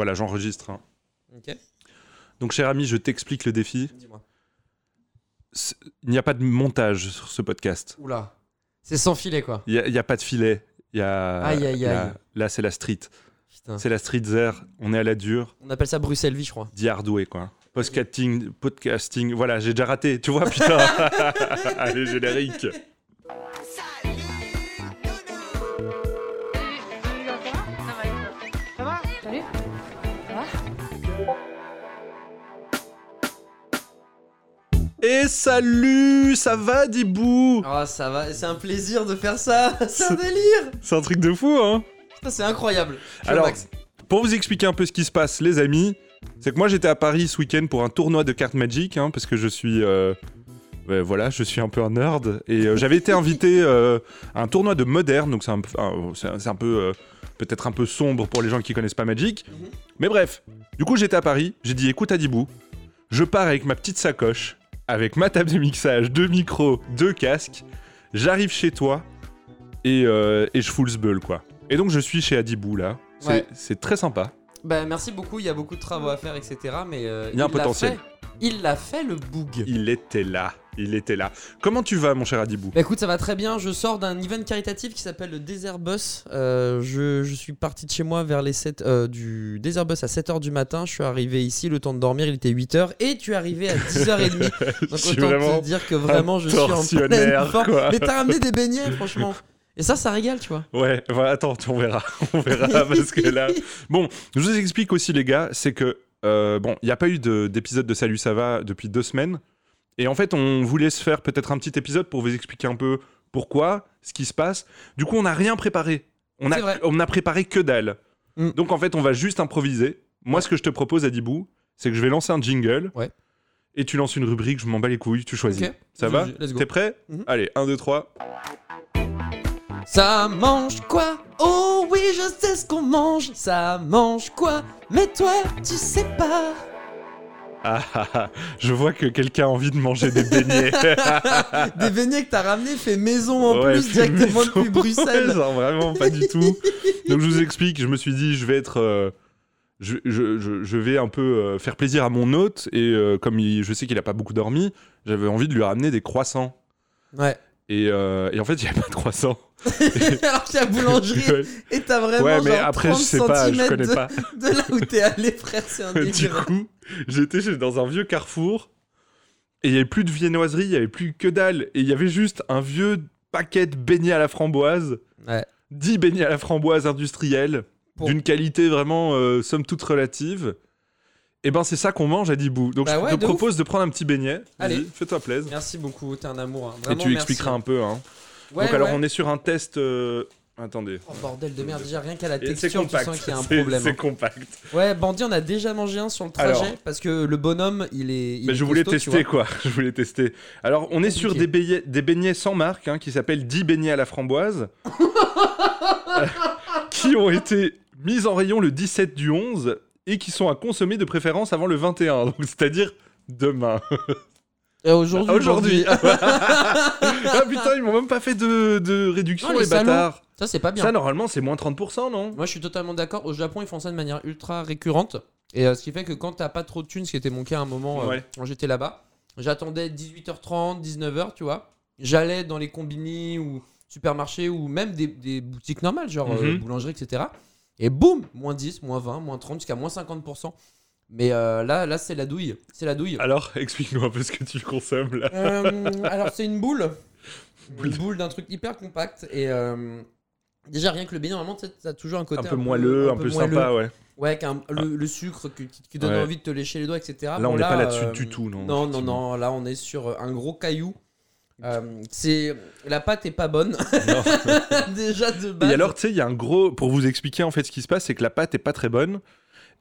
Voilà, j'enregistre. hein. Donc, cher ami, je t'explique le défi. Dis-moi. Il n'y a pas de montage sur ce podcast. Oula. C'est sans filet, quoi. Il n'y a, il y a pas de filet. Il y a, Aïe, aïe, a- aïe. Là, c'est la street. Putain. C'est la street zer. On est à la dure. On appelle ça Bruxelles vie, je crois. dit hardware quoi. Podcasting, podcasting, voilà, j'ai déjà raté, tu vois, putain. Allez, générique. Et salut, ça va, Dibou Ah, ça va. C'est un plaisir de faire ça. C'est un délire. C'est un truc de fou, hein c'est incroyable. Alors, max. pour vous expliquer un peu ce qui se passe, les amis, c'est que moi j'étais à Paris ce week-end pour un tournoi de cartes Magic, hein, parce que je suis... euh, voilà, je suis un peu un nerd. Et euh, j'avais été invité euh, à un tournoi de moderne, donc c'est un, peu- un- un Peut-être un peu sombre pour les gens qui connaissent pas Magic. Mhm. Mais bref, du coup j'étais à Paris, j'ai dit écoute Adibou, je pars avec ma petite sacoche, avec ma table de mixage, deux micros, deux casques, j'arrive chez toi et, euh, et je full bull quoi. Et donc je suis chez Adibou là, c'est Ouais. très sympa. Bah, merci beaucoup. Il y a beaucoup de travaux à faire, etc. Mais euh, Il y a un potentiel. fait. Il l'a fait, le boug. Il était là, il était là. Comment tu vas mon cher Adibou? Bah écoute, ça va très bien. Je sors d'un event caritatif qui s'appelle le Desert Bus. Euh, je, je suis parti de chez moi vers les 7 euh, du Desert Bus à 7h du matin. Je suis arrivé ici, le temps de dormir, il était 8h. Et tu es arrivé à 10h30. Je Donc suis autant vraiment te dire que vraiment je suis en pleine forme. Mais t'as ramené des beignets, franchement. Et ça, ça régale, tu vois. Ouais, voilà, attends, on verra, on verra parce que là. Bon, je vous explique aussi les gars, c'est que euh, bon, il n'y a pas eu de- d'épisode de Salut ça va depuis deux semaines, et en fait on voulait se faire peut-être un petit épisode pour vous expliquer un peu pourquoi, ce qui se passe. Du coup, on n'a rien préparé. On a, on préparé que dalle. Mm. Donc en fait, on va juste improviser. Moi, ce que je te propose, Adibou, c'est que je vais lancer un jingle. Ouais. Et tu lances une rubrique, je m'en bats les couilles, tu choisis. Ça va. T'es prêt Mhm. Allez, 1, 2, 3. Ça mange quoi? Oh oui, je sais ce qu'on mange. Ça mange quoi? Mais toi, tu sais pas. Ah, ah, ah, je vois que quelqu'un a envie de manger des beignets. Des beignets que t'as ramené fait maison en Ouais, plus directement maison. depuis Bruxelles. Genre vraiment pas du tout. Donc je vous explique, je me suis dit, je vais être. euh, je, je- je- je vais un peu euh, faire plaisir à mon hôte et euh, comme il- je sais qu'il a pas beaucoup dormi, j'avais envie de lui ramener des croissants. Ouais. Et, euh, et en fait, il n'y a pas de croissants. Alors qu'il y a boulangerie ouais, et t'as vraiment Ouais, mais genre après, 30 je sais pas, je connais de, pas. de là où t'es allé, frère, c'est un du délire. coup, j'étais dans un vieux carrefour et il n'y avait plus de viennoiserie, il n'y avait plus que dalle. Et il y avait juste un vieux paquet de beignets à la framboise. Ouais. 10 beignets à la framboise industriels, Pour- d'une qualité vraiment, euh, somme toute relative. Et ben c'est ça qu'on mange à Dibou. Donc Bah je ouais, te propose de prendre un petit beignet. Allez. fais-toi plaisir. Merci beaucoup, t'es un amour. hein. Et tu merci. expliqueras un peu. Hein. Ouais, Donc alors ouais. on est sur un test. euh, Attendez. Oh bordel de merde, déjà rien qu'à la texture, tu compact. sens qu'il y a un problème. C'est hein. compact. Ouais, Bandit, on a déjà mangé un sur le trajet Alors. parce que le bonhomme, il est. il est je voulais costaud, tester quoi. Je voulais tester. Alors on est sur des beignets, des beignets sans marque hein, qui s'appellent 10 beignets à la framboise. Euh, qui ont été mis en rayon le 17 du 11 et qui sont à consommer de préférence avant le 21. Donc c'est-à-dire demain. Et aujourd'hui, Aujourd'hui. ah putain, ils m'ont même pas fait de, de réduction, Oh, les les, bâtards. Ça, c'est pas bien. Ça, normalement, c'est moins 30%, non? Moi, je suis totalement d'accord. Au Japon, ils font ça de manière ultra récurrente. Et euh, ce qui fait que quand t'as pas trop de thunes, ce qui était mon cas à un moment euh, Ouais. quand j'étais là-bas, j'attendais 18h30, 19h, tu vois. J'allais dans les combini ou supermarchés ou même des, des boutiques normales, genre euh, Mhm. boulangerie, etc. Et boum, moins 10, moins 20, moins 30, jusqu'à moins 50%. Mais euh, là, là c'est la douille. C'est la douille. Alors, explique-nous un peu ce que tu consommes là. Euh, alors c'est une boule, Boule une boule d'un truc hyper compact et euh, déjà rien que le beignet normalement a toujours un côté Un peu moelleux, un peu moelleux. sympa, ouais. Ouais, qu'un- le, le sucre qui, qui- donne Ouais. envie de te lécher les doigts, etc. Là, Bon, on n'est pas là-dessus du tout, non. Non, non, non. Là, on est sur un gros caillou. Euh, c'est la pâte est pas bonne déjà de base. Et alors, tu sais, il y a un gros. Pour vous expliquer, en fait, ce qui se passe, c'est que la pâte est pas très bonne.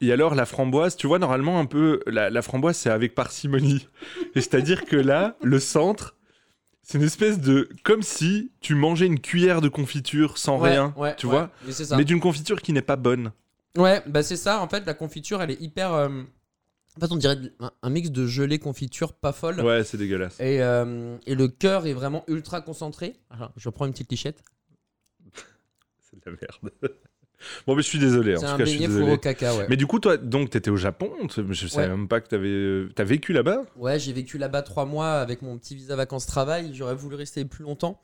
Et alors, la framboise, tu vois, normalement, un peu. La, la framboise, c'est avec parcimonie. Et c'est-à-dire que là, le centre, c'est une espèce de. Comme si tu mangeais une cuillère de confiture sans Ouais, rien, ouais, tu ouais. vois. Mais d'une confiture qui n'est pas bonne. Ouais, bah c'est ça. En fait, la confiture, elle est hyper. euh, En fait, on dirait un mix de gelée confiture pas folle. Ouais, c'est dégueulasse. Et, euh, et le cœur est vraiment ultra concentré. Alors, je prends une petite lichette. C'est de la merde. Bon, mais je suis désolé. En tout un cas, je suis désolé. au caca, ouais. Mais du coup, toi, donc, t'étais au Japon. Je savais Ouais. même pas que t'avais. T'as vécu là-bas? Ouais, j'ai vécu là-bas trois mois avec mon petit visa vacances-travail. J'aurais voulu rester plus longtemps.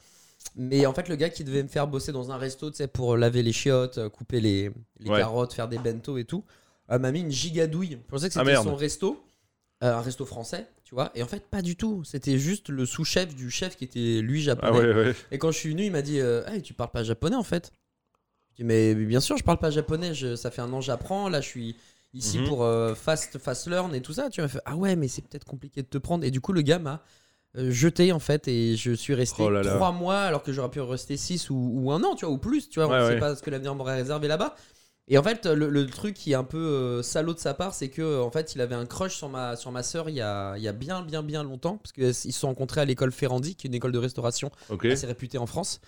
Mais en fait, le gars qui devait me faire bosser dans un resto, tu sais, pour laver les chiottes, euh, couper les, les Ouais. carottes, faire des bento et tout, euh, m'a mis une gigadouille. Je pensais que Ah, c'était son resto, euh, un resto français, tu vois. Et en fait, pas du tout. C'était juste le sous-chef du chef qui était lui Ah japonais. ouais. Et quand je suis venu, il m'a dit euh, Hey, Tu parles pas japonais en fait? Mais bien sûr, je parle pas japonais. Je- ça fait un an j'apprends. Là, je suis ici Mhm. pour euh, fast, fast learn et tout ça. Tu m'as fait Ah ouais, mais c'est peut-être compliqué de te prendre. Et du coup, le gars m'a euh, jeté en fait. Et je suis resté Oh là là. trois mois alors que j'aurais pu rester six ou, ou un an, tu vois, ou plus. Tu vois, Ouais, on ouais. sait pas ce que l'avenir m'aurait réservé là-bas. Et en fait, le, le truc qui est un peu euh, salaud de sa part, c'est que en fait, il avait un crush sur ma sur ma sœur il y a, il y a bien bien bien longtemps parce qu'ils se sont rencontrés à l'école Ferrandi, qui est une école de restauration assez réputée en France.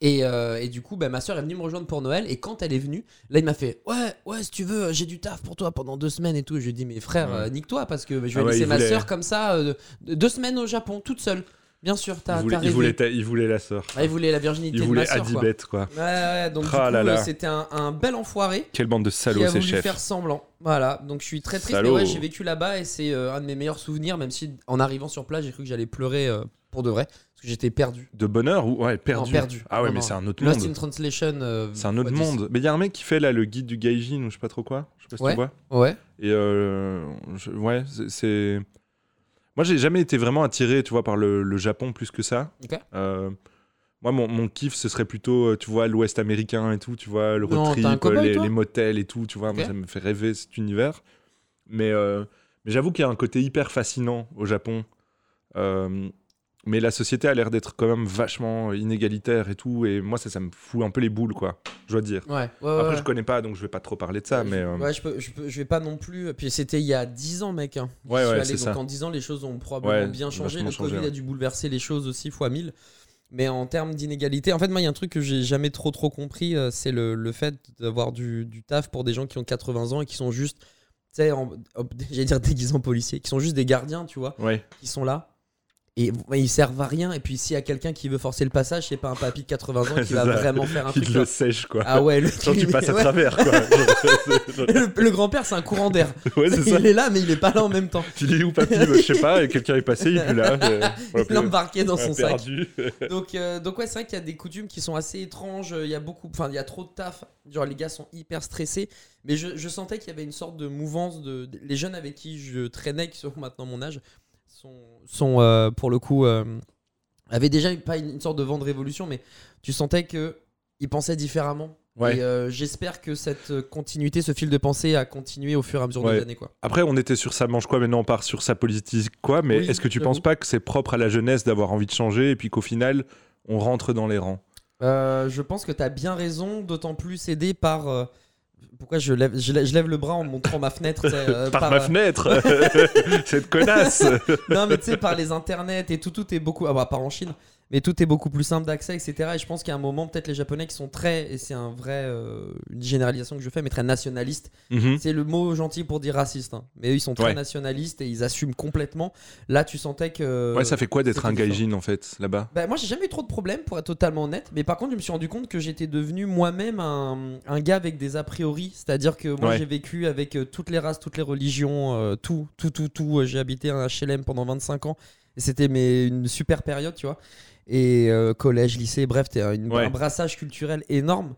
Et, euh, et du coup, bah, ma soeur est venue me rejoindre pour Noël. Et quand elle est venue, là, il m'a fait Ouais, ouais, si tu veux, j'ai du taf pour toi pendant deux semaines et tout. Je lui ai dit Mais frère, Ouais. euh, nique-toi parce que je vais Ah ouais, laisser ma voulait- soeur comme ça euh, de- deux semaines au Japon, toute seule. Bien sûr, t'as il, il, voulait ta- il voulait la sœur. Ah, il voulait la virginité Il de voulait soeur. Quoi. Adibet, quoi. Ouais, ouais, donc Ah c'était un, un bel enfoiré Quelle bande de salauds, a ces voulu chefs. faire semblant. Voilà, donc je suis très triste. Salaud. Mais ouais, j'ai vécu là-bas et c'est un de mes meilleurs souvenirs, même si en arrivant sur place, j'ai cru que j'allais pleurer pour de vrai, j'étais perdu. De bonheur ou ouais perdu. Non, perdu. Ah ouais Non, mais c'est un autre Lost monde. in Translation. euh, C'est un autre fois 10. monde. Mais il y a un mec qui fait là le guide du gaijin ou je sais pas trop quoi. Je sais pas si Ouais. tu vois. Ouais. Et euh, je- ouais, c'est-. Moi, j'ai jamais été vraiment attiré, tu vois, par le, le Japon plus que ça. Ok. Euh, moi, mon, mon kiff, ce serait plutôt, euh, tu vois, l'Ouest américain et tout, tu vois, le road Non, trip, cow-boy, les, les motels et tout, tu vois. Moi, Ok. ça me fait rêver cet univers. Mais, euh, mais j'avoue qu'il y a un côté hyper fascinant au Japon. Euh, mais la société a l'air d'être quand même vachement inégalitaire et tout. Et moi, ça, ça me fout un peu les boules, quoi. Je dois dire. Ouais. ouais, Après, ouais. je connais pas, donc je vais pas trop parler de ça. Ouais, mais je, euh, ouais, je, peux, je, peux- je vais pas non plus. Puis c'était il y a 10 ans, mec. hein. Ouais, allé, donc ça. en 10 ans, les choses ont probablement bien changé. Le changé, Covid a dû bouleverser les choses aussi fois 1000. Mais en termes d'inégalité, en fait, moi, il y a un truc que j'ai jamais trop trop compris, euh, c'est le, le fait d'avoir du, du taf pour des gens qui ont 80 ans et qui sont juste, tu sais, j'allais dire déguisés en policiers, qui sont juste des gardiens, tu vois, ouais. qui sont là. Et ils servent à rien. Et puis, s'il y a quelqu'un qui veut forcer le passage, c'est pas un papy de 80 ans qui va ça. vraiment faire un Il truc. le là. sèche, quoi. Ah ouais, le Genre, tu passes à ouais. travers, quoi. Le, le grand-père, c'est un courant d'air. ouais, c'est ça. Il est là, mais il est pas là en même temps. Il est où, papy Je sais pas, et quelqu'un est passé, il est plus là. euh, Il l'a embarqué dans euh, son sac. Donc, euh, donc ouais, c'est vrai qu'il y a des coutumes qui sont assez étranges. Il y a beaucoup, enfin, il y a trop de taf. Genre, les gars sont hyper stressés. Mais je, je sentais qu'il y avait une sorte de mouvance de- les jeunes avec qui je traînais, qui sont maintenant mon âge, sont, sont euh, pour le coup, euh, avaient déjà pas une, une sorte de vent de révolution, mais tu sentais que ils pensaient différemment. Ouais. Et euh, j'espère que cette euh, continuité, ce fil de pensée a continué au fur et à mesure Ouais. des années, quoi. Après, on était sur ça mange quoi, maintenant on part sur sa politique quoi. Mais Oui, est-ce que tu penses pas que c'est propre à la jeunesse d'avoir envie de changer et puis qu'au final, on rentre dans les rangs? Euh, je pense que tu as bien raison, d'autant plus aidé par. Pourquoi je lève, je, lève, je lève le bras en montrant ma fenêtre euh, Par, ma euh, fenêtre Cette connasse Non, mais tu sais, par les internets et tout, tout est beaucoup. Ah bah, pas en Chine, mais tout est beaucoup plus simple d'accès, etc. Et je pense qu'à un moment, peut-être les Japonais qui sont très. Et c'est un vrai. euh, une généralisation que je fais, mais très nationalistes. Mhm. C'est le mot gentil pour dire raciste. hein. Mais eux, ils sont très Ouais. nationalistes et ils assument complètement. Là, tu sentais que. Ouais, ça fait quoi d'être un gaijin en fait, là-bas? Bah, moi, j'ai jamais eu trop de problèmes pour être totalement honnête. Mais par contre, je me suis rendu compte que j'étais devenu moi-même un, un gars avec des a priori. C'est-à-dire que moi, Ouais. j'ai vécu avec euh, toutes les races, toutes les religions, euh, tout, tout, tout, tout. J'ai habité un HLM pendant 25 ans. C'était mais, une super période, tu vois. Et euh, collège, lycée, bref, t'es Ouais. un brassage culturel énorme.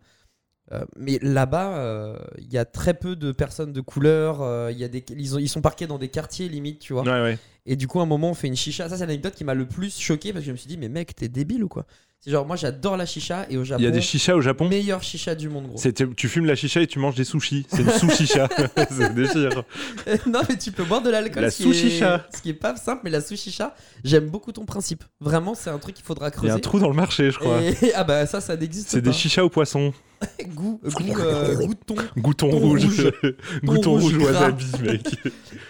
Euh, mais là-bas, euh, il y a très peu de personnes de couleur. il y a des, ils, ont- ils sont parqués dans des quartiers limite, tu vois. Ouais, ouais. Et du coup, à un moment, on fait une chicha. Ça, c'est l'anecdote qui m'a le plus choqué parce que je me suis dit, mais mec, t'es débile ou quoi? C'est genre, moi, j'adore la chicha et au Japon, Il y a des chichas au Japon meilleure chicha du monde, gros. C'est- Tu fumes la chicha et tu manges des sushis. C'est une sous-chicha. c'est déchire. non, mais tu peux boire de l'alcool. La sous-chicha. Ce qui est pas simple, mais la sous-chicha, j'aime beaucoup ton principe. Vraiment, c'est un truc qu'il faudra Il y creuser. a un trou dans le marché, je crois. Et- ah bah ça, ça n'existe pas. C'est des chichas au poisson. goût, goût, euh, goût de thon. Gouton Thon rouge. rouge. Gouton rouge rouge wasabi, mec.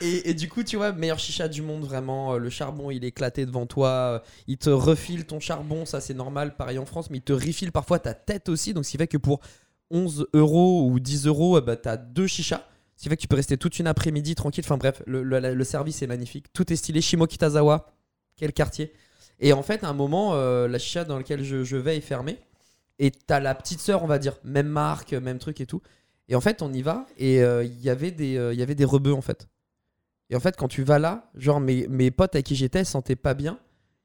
Et, et du coup, tu vois, meilleur chicha du monde, vraiment. euh, Le charbon, il est éclaté devant toi. euh, Il te refile ton charbon, ça c'est normal, pareil en France, mais il te refile parfois ta tête aussi. Donc, ce qui fait que pour 11 euros ou 10 euros, bah, t'as deux chichas. Ce qui fait que tu peux rester toute une après-midi tranquille. Enfin bref, le, le- le service est magnifique. Tout est stylé. Shimokitazawa, quel quartier. Et en fait, à un moment, euh, la chicha dans laquelle je, je vais est fermée. Et t'as la petite sœur, on va dire, même marque, même truc et tout. Et en fait, on y va et euh, il y avait des, euh, il y avait des rebeux en fait. Et en fait, quand tu vas là, genre mes, mes potes avec qui j'étais, se sentaient pas bien.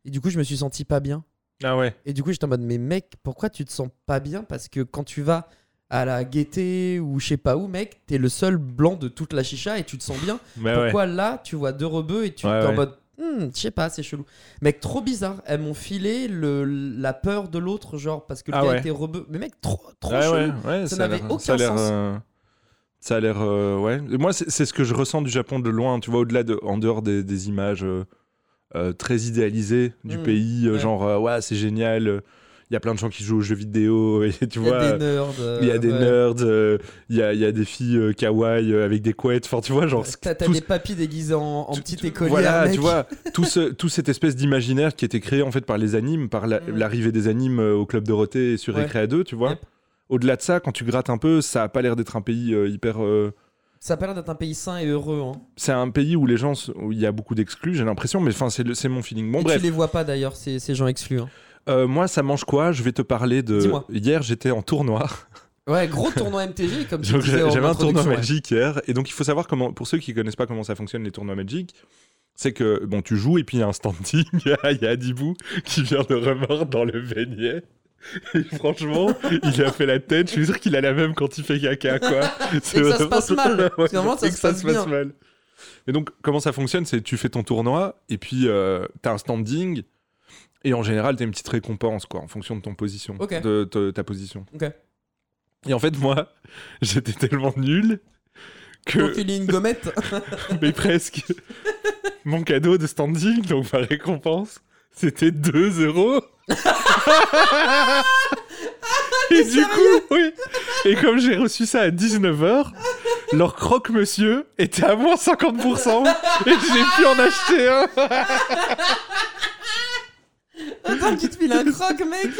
Et du coup, je me suis senti pas bien. Ah ouais. Et du coup, j'étais en mode, mais mec, pourquoi tu te sens pas bien? Parce que quand tu vas à la gaieté ou je sais pas où, mec, t'es le seul blanc de toute la chicha et tu te sens bien. Bah ouais. pourquoi là, tu vois deux rebeux et tu Ouais, t'es en mode, Hmm, je sais pas, c'est chelou. Mec, trop bizarre. Elles m'ont filé le, la peur de l'autre, genre, parce que le Ah gars ouais. était rebeu. Mais mec, trop, trop Ouais, chelou. ouais, ouais, Ça a n'avait l'air- aucun ça a l'air, sens. euh, Ça a l'air, euh, ouais. Et moi, c'est c'est ce que je ressens du Japon de loin. Tu vois, au-delà de, en dehors des, des images euh, euh, très idéalisées du Mm, pays, euh, ouais. genre euh, ouais, c'est génial. euh, Il y a plein de gens qui jouent aux jeux vidéo et tu Il y vois. a des nerds. euh, Il y a des ouais. nerds, euh, il y, a, il y a des filles euh, kawaii avec des couettes. Enfin, tu vois, genre. T'as des papis déguisés en, en tout- petit tout- écolière. Voilà, mec. tu vois, tout, ce, tout cette espèce d'imaginaire qui était créé en fait par les animes, par la- l'arrivée des animes au club Dorothée et sur Ouais. Récréa 2, tu vois. Yep. Au-delà de ça, quand tu grattes un peu, ça a pas l'air d'être un pays euh, hyper. euh, Ça a pas l'air d'être un pays sain et heureux. Hein. c'est un pays où les gens, où il y a beaucoup d'exclus, j'ai l'impression, mais enfin, c'est mon feeling. Bon, et bref, tu les vois pas d'ailleurs, ces, ces gens exclus. hein. Euh, moi, ça mange quoi? Je vais te parler de. Hier, j'étais en tournoi. Ouais, gros tournoi MTG, comme tu disais J'avais un tournoi ouais. Magic hier. Et donc, il faut savoir comment, pour ceux qui connaissent pas comment ça fonctionne, les tournois Magic, c'est que, bon, tu joues et puis il y a un standing. Il y a Adibou qui vient de remordre dans le beignet. Et franchement, il a fait la tête. Je suis sûr qu'il a la même quand il fait caca, quoi. C'est Et que ça se passe mal. Finalement, ça se que ça passe se passe mal. Et donc, comment ça fonctionne? C'est tu fais ton tournoi et puis euh, t'as un standing. Et en général, t'as une petite récompense, quoi, en fonction de ton position, de, de ta position. Et en fait, moi, j'étais tellement nul que, Donc il y a une gommette. mais presque, mon cadeau de standing, donc ma récompense, c'était 2 euros. Et du coup, oui. Et comme j'ai reçu ça à 19h, leur croque-monsieur était à moins 50% et j'ai pu en acheter un. Qui te file un croc, mec.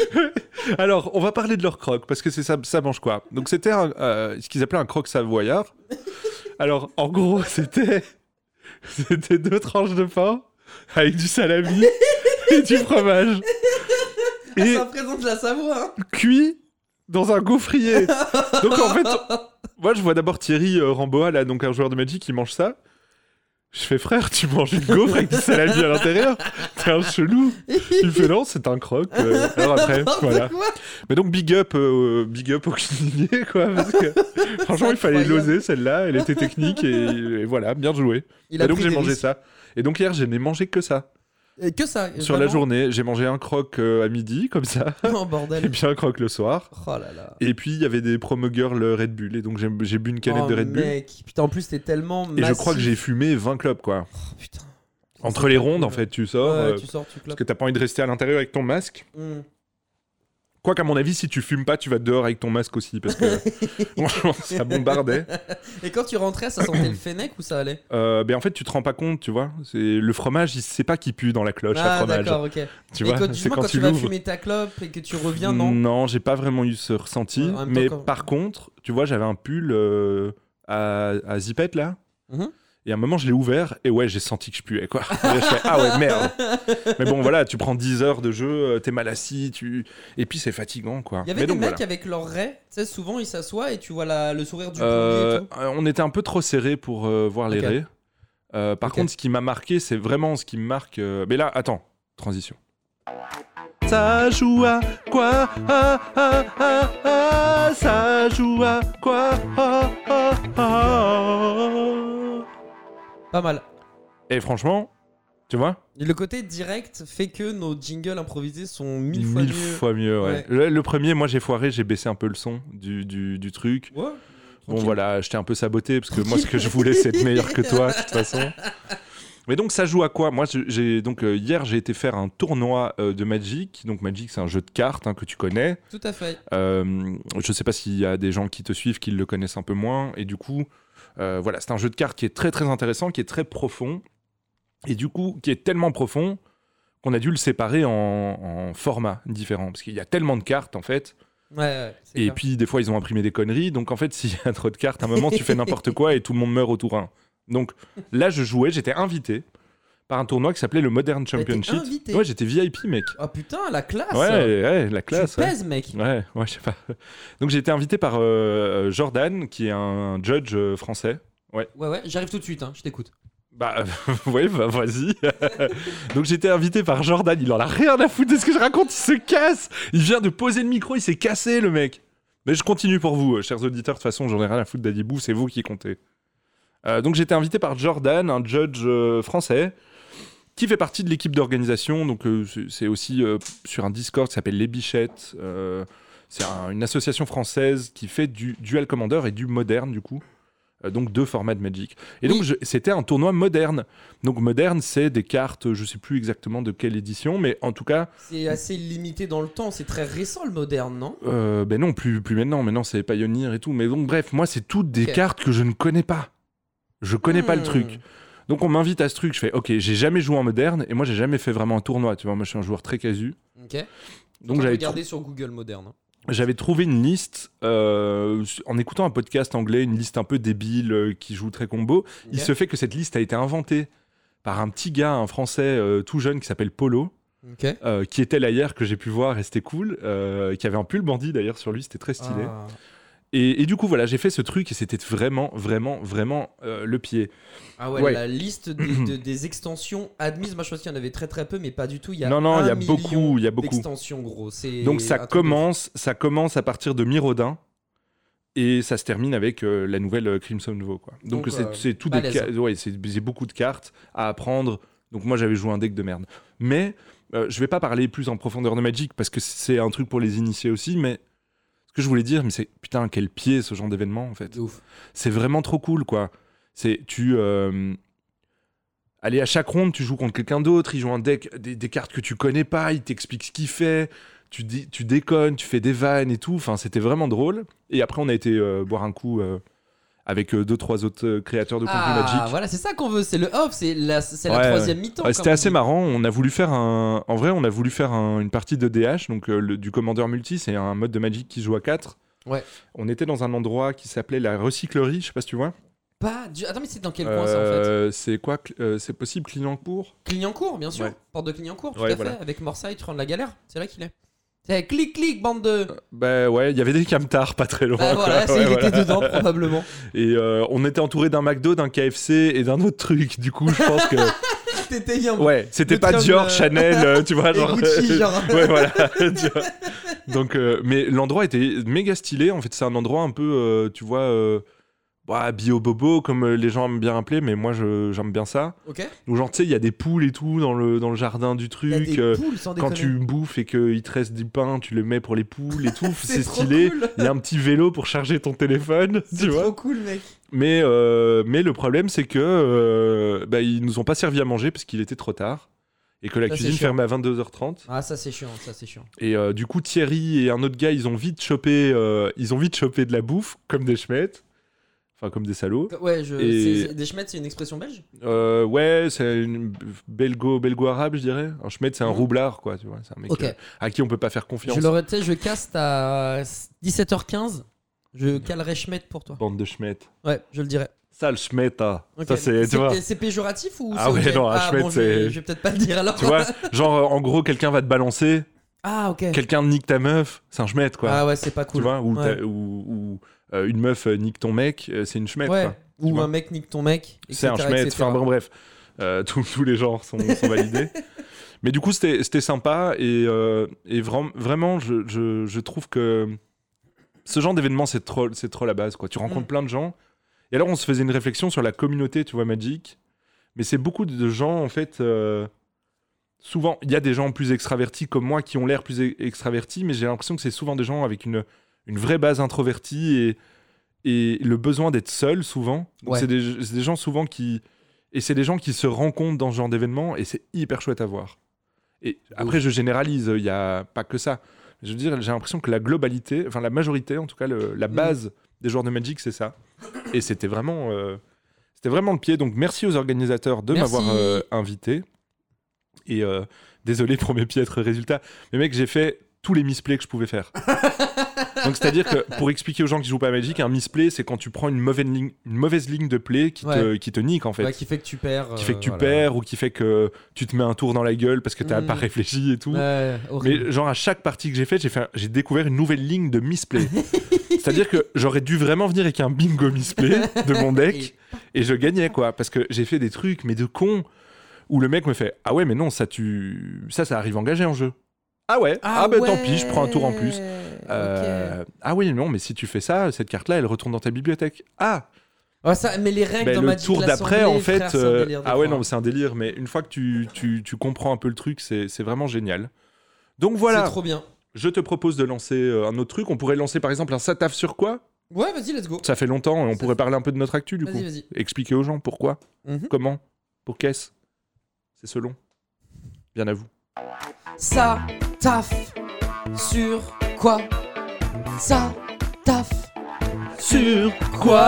Alors, on va parler de leur croque parce que c'est ça, ça mange quoi. Donc, c'était euh, ce qu'ils appelaient un croque savoyard. Alors, en gros, c'était c'était deux tranches de pain avec du salami et du fromage et Ça représente la Savoie. hein. cuit dans un gaufrier. Donc, en fait, moi, je vois d'abord Thierry euh, Ramboa, là, donc un joueur de Magic, qui mange ça. Je fais frère, tu manges une gaufre avec du salami à l'intérieur T'es un chelou. Il fait non, c'est un croque. euh, alors après, voilà. Mais donc big up, euh, big up au cuisinier quoi, parce que franchement il fallait l'oser celle-là, elle était technique et, et voilà, bien joué. Il Et donc j'ai mangé ça. Et donc hier je n'ai mangé que ça. Et que ça. Sur la journée, j'ai mangé un croque euh, à midi comme ça, Oh et bordel. puis un croque le soir. Oh là là. Et puis il y avait des promo girls Red Bull et donc j'ai j'ai bu une canette oh, de Red Bull. mec. Putain, en plus, t'es tellement. Et je crois que j'ai fumé 20 clopes quoi. Oh, putain. Entre les rondes cool. en fait, tu sors. Ouais, euh, tu sors, tu parce que t'as pas envie de rester à l'intérieur avec ton masque. Hmm. Quoi qu'à mon avis, si tu fumes pas, tu vas dehors avec ton masque aussi parce que ça bombardait. Et quand tu rentrais, ça sentait le fennec ou ça allait? Euh, ben en fait, tu te rends pas compte, tu vois. C'est le fromage, il sait pas qui pue dans la cloche à Ah, fromage. d'accord, ok. Tu et vois, quand, c'est quand, quand tu vas fumer ta clope et que tu reviens, non? Non, j'ai pas vraiment eu ce ressenti. Ouais, mais temps, quand- par contre, tu vois, j'avais un pull euh, à, à zipette là. Mhm. Et à un moment, je l'ai ouvert et ouais, j'ai senti que je puais quoi. Là, je fais, ah ouais, merde. Mais bon, voilà, tu prends 10 heures de jeu, euh, t'es mal assis, tu... et puis c'est fatigant quoi. Il y avait Mais des donc, mecs voilà. avec leur raie, tu sais, souvent ils s'assoient et tu vois la- le sourire du Euh, plombier et tout. euh, on était un peu trop serré pour euh, voir les raies. Euh, par contre, ce qui m'a marqué, c'est vraiment ce qui me marque. Mais là, attends, transition. Ça joue à quoi? Ah, ah, ah, Ça joue à quoi? Pas mal. Et franchement, tu vois Et le côté direct fait que nos jingles improvisés sont mille fois Mille mieux. fois mieux, ouais. Ouais. Le, le premier, moi j'ai foiré, j'ai baissé un peu le son du, du, du truc. Ouais. Bon tranquille. voilà, je t'ai un peu saboté parce que moi ce que je voulais c'est être meilleur que toi de toute façon. Mais donc ça joue à quoi Moi je- j'ai donc euh, hier j'ai été faire un tournoi euh, de Magic. Donc Magic c'est un jeu de cartes hein, que tu connais. Tout à fait. Euh, je sais pas s'il y a des gens qui te suivent qui le connaissent un peu moins. Et du coup voilà c'est un jeu de cartes qui est très très intéressant, qui est très profond et du coup qui est tellement profond qu'on a dû le séparer en, en formats différents parce qu'il y a tellement de cartes en fait. Ouais, ouais. Et clair. puis, des fois, ils ont imprimé des conneries. Donc, en fait, s'il y a trop de cartes, à un moment, tu fais n'importe quoi et tout le monde meurt au tour 1. Donc, là, je jouais, j'étais invité par un tournoi qui s'appelait le Modern Championship. invité. Ouais, j'étais VIP, mec. Oh putain, la classe Ouais, ouais, la classe. Tu ouais. pèses, mec Ouais, ouais, je sais pas. Donc j'ai été invité par euh, Jordan, qui est un judge euh, français. Ouais, ouais, j'arrive tout de suite, hein, je t'écoute. Bah, ouais, bah vas-y. Donc j'étais invité par Jordan, il en a rien à foutre de ce que je raconte, il se casse. Il vient de poser le micro, il s'est cassé, le mec. Mais je continue pour vous, euh, chers auditeurs, de toute façon, j'en ai rien à foutre d'Adibou, c'est vous qui comptez. Euh, donc j'étais invité par Jordan, un judge euh, français, qui fait partie de l'équipe d'organisation. Donc euh, c'est- aussi euh, sur un Discord qui s'appelle Les Bichettes. Euh, c'est un- une association française qui fait du Dual Commander et du moderne, du coup. Donc deux formats de Magic. Et donc je- c'était un tournoi moderne. Donc moderne, c'est des cartes, je sais plus exactement de quelle édition, mais en tout cas, C'est assez limité dans le temps, c'est très récent le moderne, non? Ben non, plus, plus maintenant. Maintenant, c'est Pioneer et tout. Mais donc, bref, moi, c'est toutes des cartes que je ne connais pas. Je connais pas le Hmm. truc. Donc, on m'invite à ce truc. Je fais, ok, j'ai jamais joué en moderne et moi, j'ai jamais fait vraiment un tournoi. Tu vois, moi, je suis un joueur très casu. Ok. Donc, j'avais trou- regardé sur Google moderne. hein. j'avais trouvé une liste euh, en écoutant un podcast anglais, une liste un peu débile euh, qui joue très combo. Il se fait que cette liste a été inventée par un petit gars, un français euh, tout jeune qui s'appelle Polo. Euh, qui était là hier que j'ai pu voir et c'était cool, euh, qui avait un pull bandit d'ailleurs sur lui, c'était très stylé. Ah. Et, et du coup, voilà, j'ai fait ce truc et c'était vraiment, vraiment, vraiment euh, le pied. Ah ouais, Ouais. la liste des, de- des extensions admises, moi je pense qu'il y en avait très très peu, mais pas du tout. Il y a Non, non, il y a beaucoup, il y a beaucoup. d'extensions, gros. Donc ça de commence, ça commence à partir de Mirodin et ça se termine avec euh, la nouvelle euh, Crimson. Quoi. Donc c'est tout des ouais, c'est c'est beaucoup de cartes à apprendre. Donc moi j'avais joué un deck de merde. Mais euh, je vais pas parler plus en profondeur de Magic parce que c'est un truc pour les initiés aussi. Mais ce que je voulais dire, mais c'est putain quel pied ce genre d'événement en fait. c'est vraiment trop cool quoi. C'est tu euh, allez à chaque ronde tu joues contre quelqu'un d'autre, il joue un deck des, des cartes que tu connais pas, il t'explique ce qu'il fait, tu dis tu déconnes, tu fais des vannes et tout. Enfin c'était vraiment drôle. Et après on a été euh, boire un coup euh, avec euh, deux trois autres euh, créateurs de contenu Ah, Magic. voilà, c'est ça qu'on veut, c'est le off, c'est la, c'est la Ouais, troisième mi-temps. Ouais, c'était assez dit. marrant. On a voulu faire un. En vrai, on a voulu faire un- une partie de DH, donc euh, le- du commandeur multi. C'est un mode de Magic qui joue à 4. Ouais. On était dans un endroit qui s'appelait la recyclerie. Je sais pas si tu vois. Pas du- Attends, mais c'est dans quel coin ça en fait? Euh, C'est quoi euh, C'est possible Clignancourt? Clignancourt, bien sûr. Porte de Clignancourt, tout à voilà. fait. Avec Morsay, tu rends de la galère. C'est là qu'il est. C'est clic clic, bande de. Bah ouais, il y avait des camtars pas très loin. Quoi. voilà, Ouais, il voilà. était dedans probablement. Et euh, on était entouré d'un McDo, d'un KFC et d'un autre truc. Du coup, je pense que T'étais un ouais, c'était pas Dior, euh, Chanel, euh, tu vois, genre. Gucci, genre. ouais, voilà. tu vois. Donc, euh, mais l'endroit était méga stylé. En fait, c'est un endroit un peu, euh, tu vois, euh, bah, bio bobo comme euh, les gens aiment bien appeler, mais moi, je- j'aime bien ça. Ok. Donc, genre, tu sais, il y a des poules et tout dans le dans le jardin du Il y a truc. des euh, poules sans quand tu bouffes et qu'il te reste du pain, tu le mets pour les poules et tout. c'est stylé. cool. Il y a un petit vélo pour charger ton téléphone, C'est vois. trop cool, mec. Mais, euh, mais le problème, c'est que euh, bah, ils nous ont pas servi à manger parce qu'il était trop tard et que la Ça, cuisine fermait à 22h30. Ah, ça c'est chiant, ça c'est chiant. Et euh, du coup, Thierry et un autre gars, ils ont vite chopé, euh, ils ont vite chopé de la bouffe comme des schmettes, enfin comme des salauds. Ouais, je... Et- c'est- c'est- des schmettes, c'est une expression belge? Euh, ouais, c'est une belgo, belgo-arabe, je dirais. Un schmett, c'est un roublard, quoi. Tu vois, c'est un mec euh, à qui on peut pas faire confiance. Je l'aurais, tu sais, je caste à 17h15. Je calerai schmette pour toi. Bande de schmettes. Ouais, je le dirai. Sale schmett, ah. Ok. Ça, c'est, tu vois. c'est péjoratif ou Ah c'est ouais, non, un ah, bon, c'est- Je vais peut-être pas le dire alors. tu vois, genre, en gros, quelqu'un va te balancer, Ah, ok. quelqu'un nique ta meuf, c'est un schmett, quoi. Ah ouais, c'est pas cool. Tu vois, ou, Ouais. t'as- ou, ou, euh, une meuf euh, nique ton mec, euh, c'est une Ouais. quoi. Ou un mec nique ton mec. C'est un etc. enfin bon, bref, tous- les genres sont, sont validés. Mais du coup, c'était sympa et, et vra- vraiment, je, je- je trouve que ce genre d'événement, c'est trop, trop la base. Quoi. Tu rencontres Mm. plein de gens. Et alors, on se faisait une réflexion sur la communauté, tu vois, Magic. Mais c'est beaucoup de gens, en fait. souvent, il y a des gens plus extravertis comme moi qui ont l'air plus e- extravertis, mais j'ai l'impression que c'est souvent des gens avec une, une vraie base introvertie et, et le besoin d'être seul, souvent. Ouais. c'est des, gens souvent qui. Et c'est des gens qui se rencontrent dans ce genre d'événement et c'est hyper chouette à voir. Et après, je généralise, il n'y a pas que ça. Je veux dire, j'ai l'impression que la globalité, enfin la majorité, en tout cas, le- la Mm. base des joueurs de Magic, c'est ça. Et c'était vraiment, euh, c'était vraiment le pied. Donc merci aux organisateurs de m'avoir euh, invité. Et euh, désolé pour mes piètres résultats. Mais mec, j'ai fait tous les misplays que je pouvais faire. Donc c'est-à-dire que pour expliquer aux gens qui jouent pas à Magic, un misplay c'est quand tu prends une mauvaise ligne, une mauvaise ligne de play qui, te, qui te nique en fait. Ouais, qui fait que tu perds. qui fait que tu euh, voilà. perds ou qui fait que tu te mets un tour dans la gueule parce que t'as Mm. pas réfléchi et tout. Ouais. Mais genre à chaque partie que j'ai faite, j'ai fait, j'ai découvert une nouvelle ligne de misplay. C'est-à-dire que j'aurais dû vraiment venir avec un bingo misplay de mon deck et je gagnais quoi parce que j'ai fait des trucs mais de con où le mec me fait ah ouais mais non ça tu ça ça arrive engagé en jeu. Ah ouais ah, bah tant pis je prends un tour en plus. Euh, Ah oui non mais si tu fais ça cette carte là elle retourne dans ta bibliothèque. Ah Ouais, ça, mais les règles ben, dans le Magic tour d'après en fait euh, délire ah ouais non mais c'est un délire mais une fois que tu, tu, tu comprends un peu le truc c'est vraiment génial. Donc voilà, C'est trop bien. je te propose de lancer euh, un autre truc. On pourrait lancer par exemple un sataf sur quoi? Ouais, vas-y, let's go. Ça fait longtemps et on Ça pourrait fait- parler un peu de notre actu du coup. Expliquer aux gens pourquoi, Mhm. comment, pour qu'est-ce. C'est selon. Bien à vous. Ça taffe sur quoi? Ça taffe Sur quoi?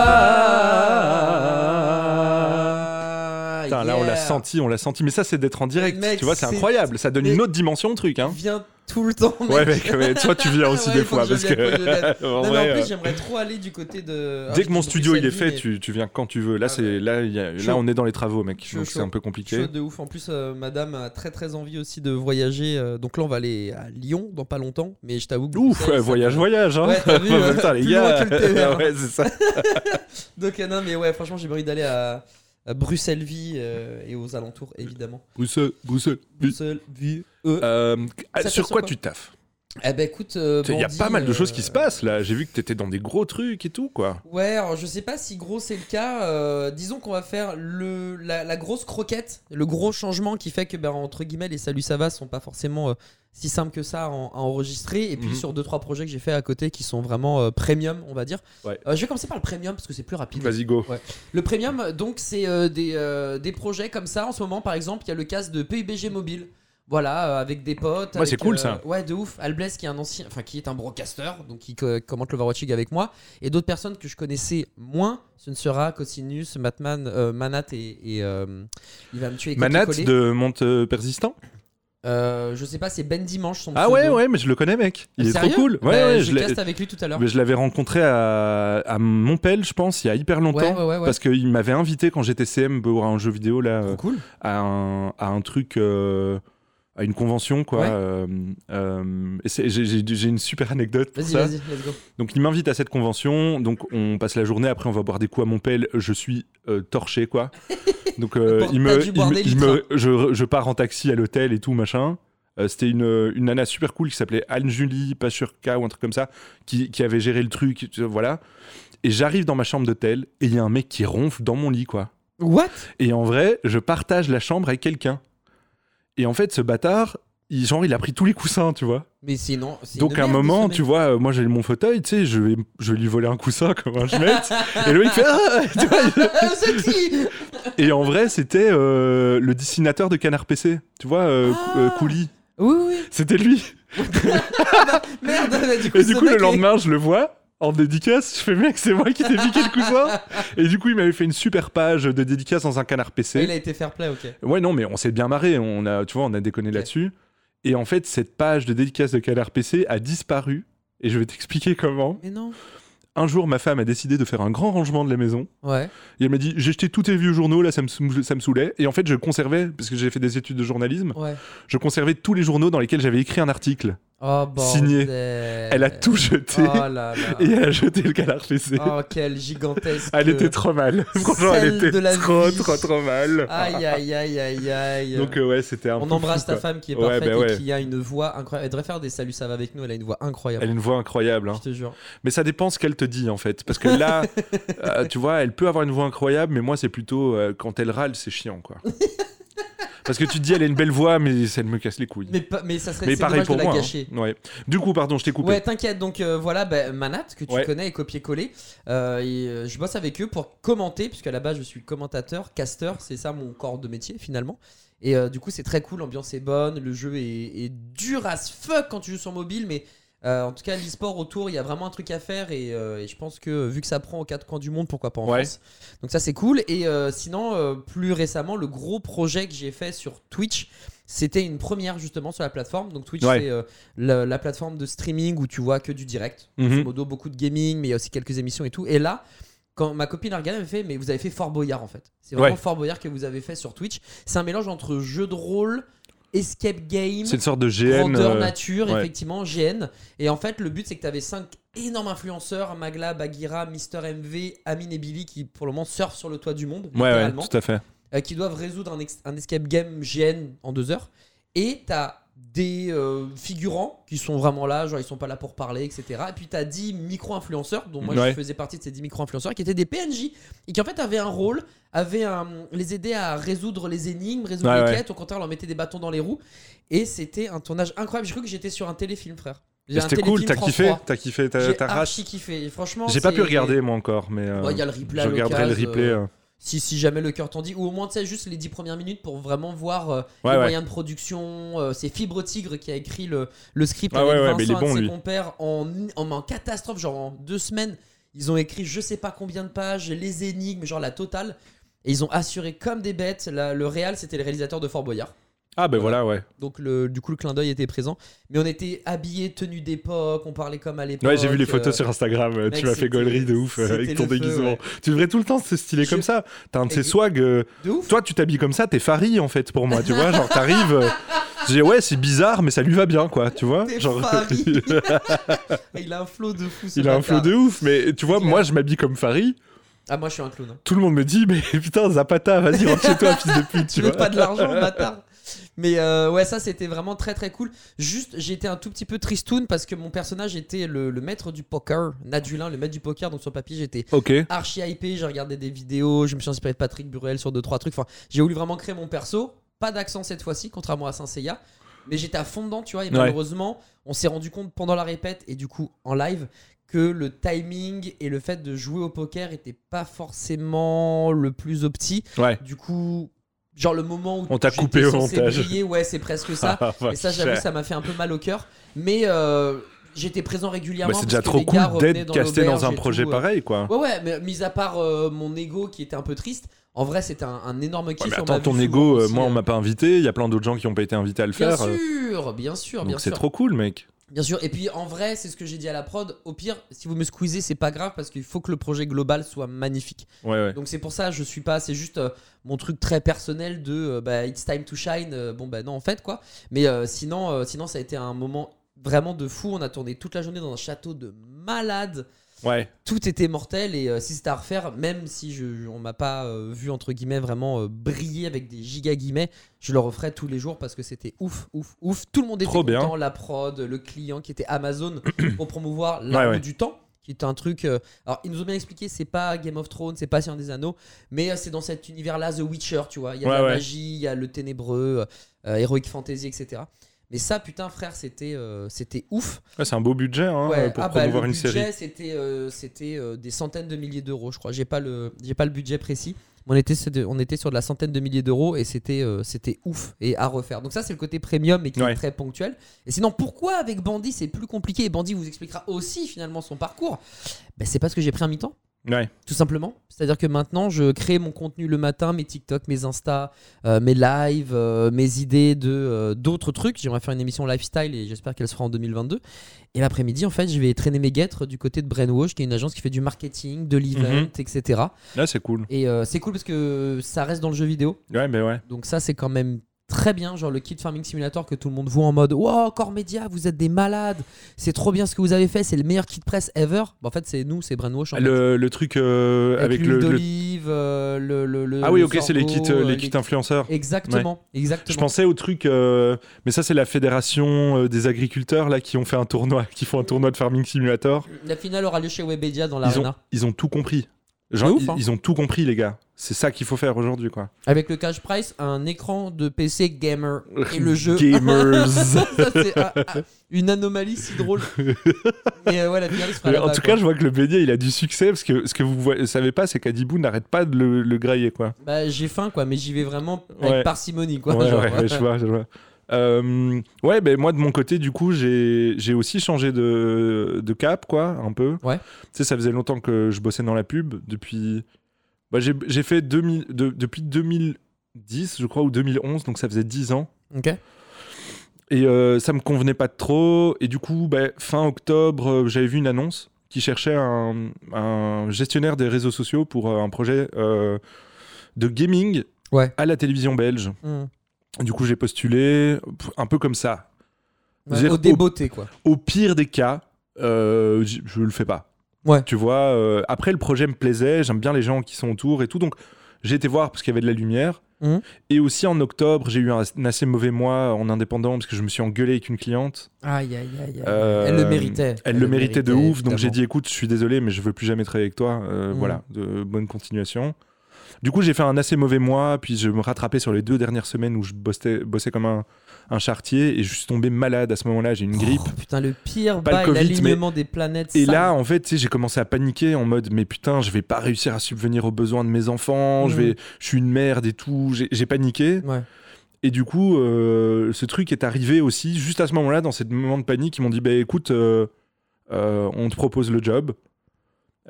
Putain, là on l'a senti, on l'a senti. Mais ça c'est d'être en direct. Mec, tu vois, c'est incroyable. Ça donne mais- une autre dimension au truc. Hein. Il vient tout le temps, mec. Ouais, mec, mais toi tu viens aussi Ouais, des fois que parce que Non, mais en plus, euh, j'aimerais trop aller du côté de. Ah, Dès que mon studio il est fait, mais tu, tu viens quand tu veux. Là, Ah c'est là, y a- là, on est dans les travaux, mec. Chaud, donc c'est un peu compliqué. Chaud de ouf. En plus, euh, madame a très très envie aussi de voyager. euh, donc là, on va aller à Lyon dans pas longtemps. Mais je t'avoue que. Ouf, ouais, voyage, voyage, hein. Ouais, t'as vu, Putain, les gars. ouais, c'est ça. Donc, non, mais ouais, franchement, j'ai envie d'aller à, à Bruxelles-Vie euh, et aux alentours, évidemment. Bruxelles, Bruxelles. Bruxelles-Vie. Euh, Euh, sur quoi tu taffes? Eh ben, écoute. euh, Il y a pas mal de euh, choses qui se passent là. J'ai vu que t'étais dans des gros trucs et tout, quoi. Ouais, alors je sais pas si gros c'est le cas. euh, disons qu'on va faire le, la, la grosse croquette, le gros changement qui fait que, ben, entre guillemets, les salut ça va sont pas forcément euh, si simples que ça à, en- à enregistrer. Et puis Mhm. sur deux trois projets que j'ai fait à côté qui sont vraiment euh, premium, on va dire. Ouais. Euh, je vais commencer par le premium parce que c'est plus rapide. Vas-y, go. Le premium, donc, c'est euh, des, euh, des projets comme ça. En ce moment, par exemple, il y a le casque de PUBG Mobile. Voilà, euh, avec des potes. Ouais, c'est cool, euh, ça. Ouais, de ouf. Albless, qui est un ancien, enfin, qui est un broadcaster, donc qui co- commente League avec moi. Et d'autres personnes que je connaissais moins. Ce ne sera Cosinus, Matman, euh, Manat et. il va me tuer. Manat de Monte Persistant Euh, je sais pas, c'est Ben Dimanche, son Ah pseudo. ouais, ouais, mais je le connais, mec. Il est trop cool. Ouais, Bah, ouais, je je caste avec lui tout à l'heure. mais je l'avais rencontré à, à Montpellier, je pense, il y a hyper longtemps. Ouais, ouais. Parce qu'il m'avait invité quand j'étais CM pour un jeu vidéo, là, Trop cool. à, un, à un truc. euh, à une convention, quoi. Ouais. euh, euh, j'ai- une super anecdote pour Vas-y, ça. vas-y, let's go. Donc il m'invite à cette convention, donc on passe la journée, après on va boire des coups à Montpellier, je suis euh, torché quoi. Donc il me, il me- il me- je, je pars en taxi à l'hôtel et tout machin. C'était une, une nana super cool qui s'appelait Anne-Julie Pachurka ou un truc comme ça, qui, qui avait géré le truc, voilà. Et j'arrive dans ma chambre d'hôtel et il y a un mec qui ronfle dans mon lit quoi. What? Et en vrai, je partage la chambre avec quelqu'un. Et en fait, ce bâtard, il, genre, il a pris tous les coussins, tu vois. Mais sinon. Donc à un moment, tu vois, euh, moi j'ai mon fauteuil, tu sais, je vais, je vais lui voler un coussin comme un schmette. et le mec fait ah tu vois, il- Ah, c'est qui Et en vrai, c'était euh, le dessinateur de Canard PC, tu vois, euh, Ah. Euh, Couli. Oui, oui. C'était lui. Merde, du coup, Et du coup, le est- lendemain, je le vois en dédicace. Je fais mec, c'est moi qui t'ai piqué le coussin. Et du coup, il m'avait fait une super page de dédicace dans un Canard PC. Il a été fair play, ok. Ouais, non, mais on s'est bien marré. On a, tu vois, on a déconné là-dessus. Et en fait, cette page de dédicace de Canard PC a disparu. Et je vais t'expliquer comment. Mais non. Un jour, ma femme a décidé de faire un grand rangement de la maison. Ouais. Et elle m'a dit J'ai jeté tous tes vieux journaux, là, ça me, sou- ça me saoulait. Et en fait, je conservais, parce que j'ai fait des études de journalisme, Ouais. je conservais tous les journaux dans lesquels j'avais écrit un article. Oh. Signé. Elle a tout jeté. Oh là là. Et elle a jeté le canard PC. Oh, quel gigantesque. elle était trop mal. Franchement, elle était de la trop, trop, trop mal. Aïe, aïe, aïe, aïe, aïe. Donc, euh, ouais, c'était un On peu embrasse fou, ta femme qui est Ouais, parfaite bah et ouais. qui a une voix incroyable. Elle devrait faire des saluts, ça va avec nous. Elle a une voix incroyable. Elle a une voix incroyable. hein. Je te jure. Mais ça dépend ce qu'elle te dit, en fait. Parce que là, euh, tu vois, elle peut avoir une voix incroyable, mais moi, c'est plutôt euh, quand elle râle, c'est chiant, quoi. Parce que tu te dis, elle a une belle voix, mais ça me casse les couilles. Mais, ça serait Mais c'est pareil dommage pour de moi. la hein. gâcher. Ouais. Du coup, pardon, je t'ai coupé. Ouais, t'inquiète. Donc euh, voilà, bah, Manat, que tu Ouais. connais et copier-coller. Euh, et, euh, je bosse avec eux pour commenter, puisqu'à la base, je suis commentateur, caster. C'est ça mon corps de métier finalement. Et euh, du coup, c'est très cool. L'ambiance est bonne. Le jeu est, est dur as fuck quand tu joues sur mobile, mais Euh, en tout cas, l'e-sport autour, il y a vraiment un truc à faire et, euh, et je pense que vu que ça prend aux quatre coins du monde, pourquoi pas en Ouais. France. Donc ça c'est cool. Et euh, sinon, plus récemment, le gros projet que j'ai fait sur Twitch, c'était une première justement sur la plateforme. Donc Twitch, Ouais. c'est euh, la, la plateforme de streaming où tu vois que du direct. Mhm. Grosso modo, beaucoup de gaming, mais il y a aussi quelques émissions et tout. Et là, quand ma copine a regardé, elle m'a fait Mais vous avez fait Fort Boyard en fait. C'est vraiment Ouais. Fort Boyard que vous avez fait sur Twitch. C'est un mélange entre jeu de rôle, escape game, C'est une sorte de GN. grandeur euh, nature, ouais. effectivement, GN. Et en fait, le but, c'est que tu avais cinq énormes influenceurs Magla, Bagira, Mister MV, Amine et Billy, qui pour le moment surfent sur le toit du monde, Ouais, ouais, tout à fait. euh, qui doivent résoudre un escape game GN en deux heures. Et tu as des euh, figurants qui sont vraiment là, genre ils sont pas là pour parler, etc. Et puis tu as 10 micro-influenceurs, dont moi Ouais. je faisais partie de ces 10 micro-influenceurs, qui étaient des PNJ et qui en fait avaient un rôle, avaient un, les aider à résoudre les énigmes, résoudre Ouais, les ouais. quêtes, au contraire leur mettait des bâtons dans les roues. Et c'était un tournage incroyable. J'ai cru que j'étais sur un téléfilm, frère. C'était cool, t'as kiffé, 3. t'as kiffé, t'as t'as kiffé. Franchement, J'ai pas pu regarder moi encore, mais euh, Ouais, Il y a le replay je regarderai le replay. euh. Si, si jamais le cœur t'en dit, ou au moins tu sais juste les 10 premières minutes pour vraiment voir euh, Ouais, les ouais. moyens de production. euh, c'est Fibre Tigre qui a écrit le, le script Ah avec ouais, ouais, Vincent, mais il est un de bon, ses compères, en, en, en catastrophe, genre en deux semaines. Ils ont écrit je sais pas combien de pages, les énigmes, genre la totale. Et ils ont assuré comme des bêtes. La- le réal, c'était le réalisateur de Fort Boyard. Ah ben voilà, ouais. Donc le, du coup, le clin d'œil était présent. Mais on était habillés, tenus d'époque, on parlait comme à l'époque. Ouais, j'ai vu les photos euh, sur Instagram, euh, mec, tu m'as fait gaulerie de ouf euh, avec ton déguisement. ouais. Tu devrais tout le temps se styler Je- comme ça. T'as un de ces swags. euh, De ouf. Toi, tu t'habilles comme ça, t'es Farid en fait pour moi, tu vois. Genre, t'arrives. euh, Je dis ouais, c'est bizarre, mais ça lui va bien, quoi, tu vois. Genre, il a un flow de fou. ce il a un flow de ouf, mais tu vois, moi, je m'habille comme Farid. Ah, moi je suis un clown. hein. Tout le monde me dit, mais putain, Zapata, vas-y, rentre chez toi, fils de pute, Tu veux pas de l'argent, bâtard mais euh, ouais, ça c'était vraiment très très cool. Juste, j'étais un tout petit peu tristoun parce que mon personnage était le, le maître du poker, Nadulin, le maître du poker. Donc sur le papier, j'étais archi hypé. J'ai regardé des vidéos, je me suis inspiré de Patrick Buruel sur deux trois trucs. Enfin, j'ai voulu vraiment créer mon perso. Pas d'accent cette fois-ci, contrairement à Saint Seiya. Mais j'étais à fond dedans, tu vois. Et Ouais. malheureusement, on s'est rendu compte pendant la répète et du coup en live que le timing et le fait de jouer au poker était pas forcément le plus opti. Ouais. Du coup, genre le moment où On t'a coupé au montage. briller, ouais, c'est presque ça. Ah, et ça, j'avoue, ça m'a fait un peu mal au cœur. Mais euh, j'étais présent régulièrement. Bah, c'est déjà trop cool d'être casté dans un et projet tout, euh. pareil, quoi. Ouais, ouais, mais mis à part euh, mon ego qui était un peu triste, en vrai, c'était un, un énorme kiff. Ouais, mais attends, ton ego, aussi, moi, on euh, m'a pas invité. Il y a plein d'autres gens qui ont pas été invités à le Bien faire. euh, sûr, bien sûr, bien Donc c'est sûr. trop cool, mec. Bien sûr. Et puis en vrai, c'est ce que j'ai dit à la prod. Au pire, si vous me squeezez, c'est pas grave parce qu'il faut que le projet global soit magnifique. Ouais, ouais. Donc c'est pour ça, je suis pas. C'est juste euh, mon truc très personnel de euh, bah, it's time to shine. euh, bon bah non en fait quoi. Mais sinon, sinon ça a été un moment vraiment de fou. On a tourné toute la journée dans un château de malade. Ouais. Tout était mortel et euh, si c'était à refaire, même si je, on m'a pas euh, vu entre guillemets vraiment euh, briller avec des giga guillemets, je le referais tous les jours parce que c'était ouf, ouf, ouf. Tout le monde était Trop bien. content, la prod, le client qui était Amazon pour promouvoir la Ouais, roue ouais. du temps qui est un truc. euh, alors, ils nous ont bien expliqué, c'est pas Game of Thrones, c'est pas Seigneur des Anneaux, mais euh, c'est dans cet univers-là, The Witcher, tu vois. Il y a Ouais, la ouais. magie, il y a le ténébreux, euh, Heroic Fantasy, etc. Mais ça, putain, frère, c'était euh, c'était ouf. Ouais, c'est un beau budget hein, Ouais, pour ah bah, promouvoir le une budget, série. C'était euh, c'était euh, des centaines de milliers d'euros, je crois. J'ai pas le j'ai pas le budget précis. Mais on était sur de, on était sur de la centaine de milliers d'euros et c'était c'était ouf et à refaire. Donc ça c'est le côté premium et qui Ouais. est très ponctuel. Et sinon pourquoi avec Bandit c'est plus compliqué et Bandit vous expliquera aussi finalement son parcours? Ben, c'est parce que j'ai pris un mi-temps Ouais. tout simplement. C'est-à-dire que maintenant, je crée mon contenu le matin, mes TikTok, mes Insta, euh, mes lives, euh, mes idées de euh, d'autres trucs. J'aimerais faire une émission lifestyle et j'espère qu'elle sera en 2022. Et l'après-midi, en fait, je vais traîner mes guêtres du côté de Brainwash, qui est une agence qui fait du marketing, de l'event, Mhm. etc. Là, c'est cool. Et c'est cool parce que ça reste dans le jeu vidéo. Ouais, mais ouais. Donc ça, c'est quand même très bien. Genre le Kid Farming Simulator que tout le monde voit en mode Wow, Core Media, vous êtes des malades. C'est trop bien ce que vous avez fait. C'est le meilleur kit press ever. Bah, en fait, c'est nous, c'est Brainwash. en fait. Le, le truc euh, avec, l'huile le, le- d'olive, euh, le, le, le- Ah oui, le ok, c'est les kits, euh, les kits influenceurs. Exactement, exactement. Je pensais au truc, mais ça c'est la fédération des agriculteurs là qui ont fait un tournoi, qui font un tournoi de farming simulator. La finale aura lieu chez Webedia dans Ils ont, l'arena. ils ont tout compris. Genre, ouf, ils, hein. ils ont tout compris les gars. C'est ça qu'il faut faire aujourd'hui quoi. Avec le cash price, un écran de PC gamer et le jeu. Gamers. Ça, c'est ah, ah, une anomalie si drôle. Euh, ouais, la finale se fera en tout quoi. cas, je vois que le beignet il a du succès parce que ce que vous voyez- savez pas, c'est qu'Adibou n'arrête pas de le, le grailler quoi. Bah, j'ai faim, quoi, mais j'y vais vraiment avec Ouais. parcimonie, quoi. ouais, genre, ouais, ouais, je vois, je vois. Euh, ouais, ben moi de mon côté, du coup, j'ai aussi changé de, de cap, quoi, un peu. Ouais. Tu sais, ça faisait longtemps que je bossais dans la pub. Depuis. Bah, j'ai fait 2000, de- depuis 2010, je crois, ou 2011, donc ça faisait 10 ans. Ok. Et euh, ça me convenait pas trop. Et du coup, bah, fin octobre, euh, j'avais vu une annonce qui cherchait un, un gestionnaire des réseaux sociaux pour euh, un projet euh, de gaming Ouais. à la télévision belge. Hmm. Du coup, j'ai postulé, un peu comme ça. Ouais, au débeauté, quoi. Au pire des cas, euh, je le fais pas. Ouais. Tu vois, euh, après, le projet me plaisait, j'aime bien les gens qui sont autour et tout. Donc, j'ai été voir parce qu'il y avait de la lumière. Mhm. Et aussi en octobre, j'ai eu un, un assez mauvais mois en indépendant parce que je me suis engueulé avec une cliente. Aïe, aïe, aïe. aïe. Euh, Elle le méritait. Elle, le méritait de ouf, donc j'ai dit écoute, je suis désolé, mais je veux plus jamais travailler avec toi. Euh, Mhm. Voilà, de bonne continuation. Du coup, j'ai fait un assez mauvais mois, puis je me rattrapais sur les deux dernières semaines où je bossais, bossais comme un, un chartier et je suis tombé malade à ce moment-là. J'ai une grippe. Oh, putain, le pire Pas bail, l'alignement des planètes. Et là, en fait, j'ai commencé à paniquer en mode, mais putain, je vais pas réussir à subvenir aux besoins de mes enfants, je, Mhm. vais, je suis une merde et tout. J'ai j'ai paniqué. Ouais. Et du coup, euh, ce truc est arrivé aussi, juste à ce moment-là, dans ces moments de panique, ils m'ont dit, bah écoute, euh, euh, on te propose le job,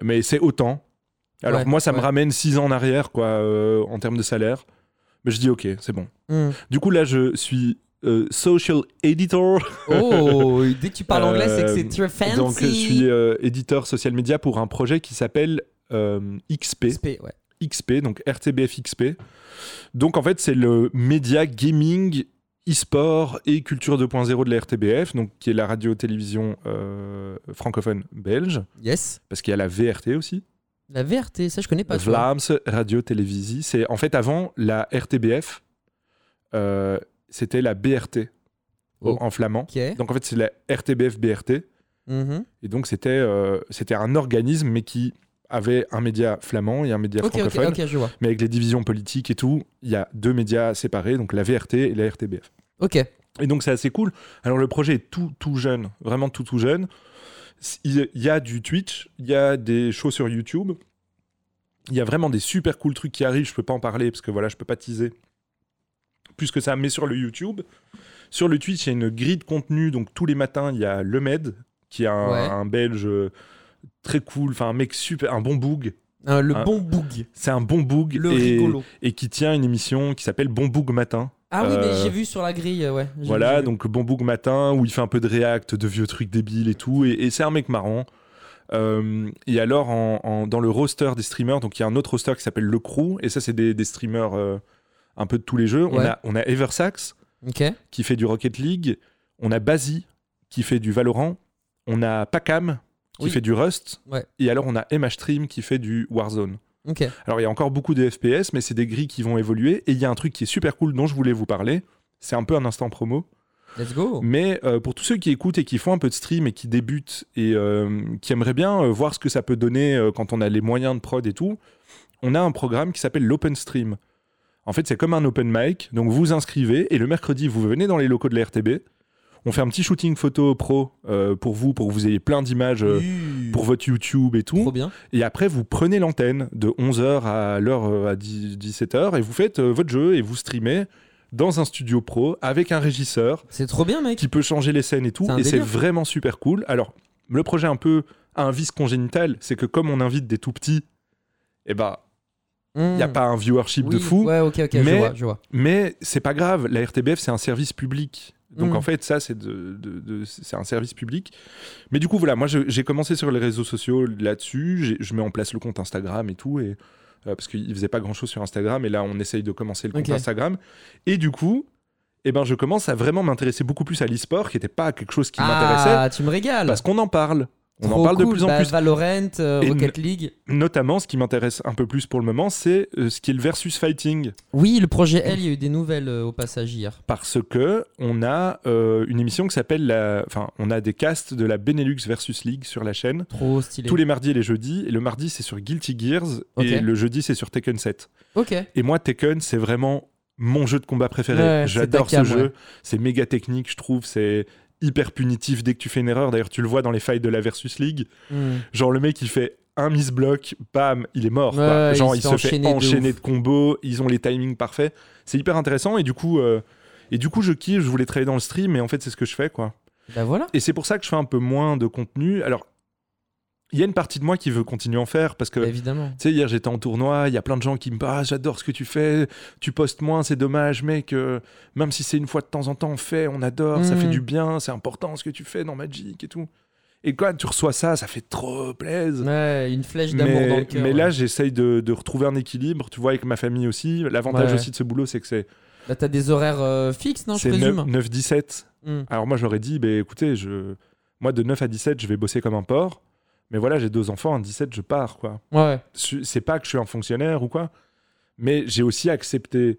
mais c'est autant. Alors Ouais, moi, ça me ramène six ans en arrière, quoi, euh, en termes de salaire. Mais je dis, ok, c'est bon. Hmm. Du coup, là, je suis euh, social editor. Oh, dès que tu parles anglais, c'est que c'est Euh, très fancy. Donc, je suis euh, éditeur social media pour un projet qui s'appelle euh, XP. XP, ouais. XP, donc RTBF XP. Donc en fait, c'est le média gaming, e-sport et culture 2.0 de la RTBF, donc qui est la radio-télévision euh, francophone belge, Yes. parce qu'il y a la VRT aussi. La VRT, ça je connais pas. tu vois. Vlaamse Radio-Télévisie. C'est en fait avant la RTBF, euh, c'était la BRT Oh. en flamand. Donc en fait, c'est la RTBF BRT. Mhm. Et donc c'était euh, c'était un organisme, mais qui avait un média flamand et un média Ok, ok, francophone. ok, je vois. Mais avec les divisions politiques et tout, il y a deux médias séparés, donc la VRT et la RTBF. Ok. Et donc c'est assez cool. Alors le projet est tout tout jeune, vraiment tout tout jeune. Il y a du Twitch, il y a des shows sur YouTube. Il y a vraiment des super cool trucs qui arrivent, je peux pas en parler parce que voilà, je peux pas teaser plus que ça, mais sur le YouTube. Sur le Twitch, il y a une grille de contenu, donc tous les matins, il y a Le Med, qui est un, Ouais. un belge euh, très cool, enfin un mec super, un bon boug. Euh, le bon boug. C'est un bon boug Le et, rigolo. et qui tient une émission qui s'appelle Bon Boug Matin. Ah oui, mais Euh, j'ai vu sur la grille, euh, ouais. Voilà, vu, donc Bon Boug Matin, où il fait un peu de react, de vieux trucs débiles et tout, et, et c'est un mec marrant. Euh, et alors, en- en- dans le roster des streamers, donc il y a un autre roster qui s'appelle Le Crew, et ça, c'est des, des streamers euh, un peu de tous les jeux. On, a, on a Eversax, qui fait du Rocket League, on a Bazi, qui fait du Valorant, on a Pacam, qui Oui. fait du Rust, Ouais. et alors on a MHStream, qui fait du Warzone. Ok. Alors il y a encore beaucoup de FPS, mais c'est des grilles qui vont évoluer. Et il y a un truc qui est super cool dont je voulais vous parler. C'est un peu un instant promo. Let's go. Mais euh, pour tous ceux qui écoutent et qui font un peu de stream et qui débutent et euh, qui aimeraient bien euh, voir ce que ça peut donner quand on a les moyens de prod et tout, on a un programme qui s'appelle l'Open Stream. En fait, c'est comme un open mic. Donc vous vous inscrivez et le mercredi, vous venez dans les locaux de la RTB. On fait un petit shooting photo pro euh, pour vous, pour que vous ayez plein d'images euh, pour votre YouTube et tout. Trop bien. Et après, vous prenez l'antenne de 11h à l'heure euh, à 10 17h et vous faites votre jeu et vous streamez dans un studio pro avec un régisseur C'est trop bien, mec. qui peut changer les scènes et tout. Et c'est vraiment super cool. Alors, le projet un peu a un vice congénital, c'est que comme on invite des tout petits, eh ben, il n'y a Hmm. pas un viewership de fou. Ouais, ok, ok, je mais- vois, je vois. Mais c'est pas grave, la RTBF c'est un service public. Donc Mm. en fait, ça c'est de, de- de- c'est un service public. Mais du coup, voilà, moi j'ai commencé sur les réseaux sociaux là-dessus. Je mets en place le compte Instagram et tout. Et, euh, parce qu'il faisait pas grand-chose sur Instagram. Et là, on essaye de commencer le compte. Instagram. Et du coup, eh ben, je commence à vraiment m'intéresser beaucoup plus à l'e-sport, qui n'était pas quelque chose qui m'intéressait. Ah, tu me régales. Parce qu'on en parle. On en parle de plus en Bah, plus. Valorant, euh, Et Rocket League. Notamment, ce qui m'intéresse un peu plus pour le moment, c'est euh, ce qui est le versus fighting. Oui, le projet L, il y a eu des nouvelles euh, au passage hier. parce que on a euh, une émission qui s'appelle la enfin on a des casts de la Benelux versus League sur la chaîne Trop stylé. tous les mardis et les jeudis et le mardi c'est sur Guilty Gears et le jeudi c'est sur Tekken 7 Ok. et moi Tekken c'est vraiment mon jeu de combat préféré Ouais, j'adore ce cam, jeu ouais. c'est méga technique je trouve c'est hyper punitif dès que tu fais une erreur d'ailleurs tu le vois dans les failles de la versus League Hmm. genre le mec il fait un miss block bam il est mort genre il il se fait enchaîner de combos ils ont les timings parfaits c'est hyper intéressant et du coup euh, Et du coup, je kiffe, je voulais travailler dans le stream, et en fait, c'est ce que je fais, quoi. Bah voilà. Et c'est pour ça que je fais un peu moins de contenu. Alors, il y a une partie de moi qui veut continuer à en faire, parce que Bah, évidemment. Tu sais, hier j'étais en tournoi, il y a plein de gens qui me disent Ah, j'adore ce que tu fais, tu postes moins, c'est dommage, mec. euh, même si c'est une fois de temps en temps, on fait, on adore, ça fait du bien, c'est important ce que tu fais dans Magic et tout. Et quand tu reçois ça, ça fait trop plaisir. Ouais, une flèche d'amour Mais, dans le cœur. mais ouais. là, j'essaye de, de retrouver un équilibre, tu vois, avec ma famille aussi. L'avantage Ouais. aussi de ce boulot, c'est que c'est Là, t'as des horaires euh, fixes, non, je présume 9-17. Hmm. Alors moi, j'aurais dit, bah, écoutez, je... moi, de 9 à 17, je vais bosser comme un porc. Mais voilà, j'ai deux enfants, à 17, je pars, quoi Ouais. c'est pas que je suis un fonctionnaire ou quoi, mais j'ai aussi accepté,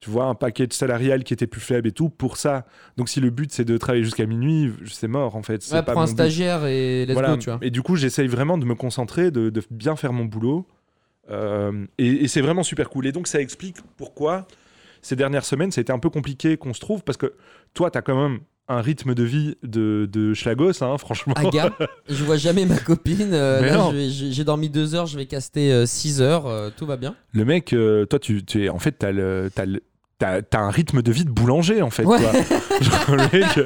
tu vois, un package salarial qui était plus faible et tout pour ça. Donc si le but c'est de travailler jusqu'à minuit, c'est mort en fait. Ouais, pas prends un but. stagiaire et let's Voilà. go, tu vois. Et du coup, j'essaye vraiment de me concentrer, de, de bien faire mon boulot. Euh, et et c'est vraiment super cool. Et donc ça explique pourquoi ces dernières semaines, ça a été un peu compliqué qu'on se trouve parce que toi, tu as quand même un rythme de vie de, de schlagos, hein, franchement. Aga, je vois jamais ma copine. euh, j'ai dormi deux heures, je vais caster 6 heures, euh, tout va bien. Le mec, euh, toi, tu, tu es, en fait, t'as le, t'as le- t'as- t'as un rythme de vie de boulanger, en fait. Ouais. Quoi. Genre, le mec, euh,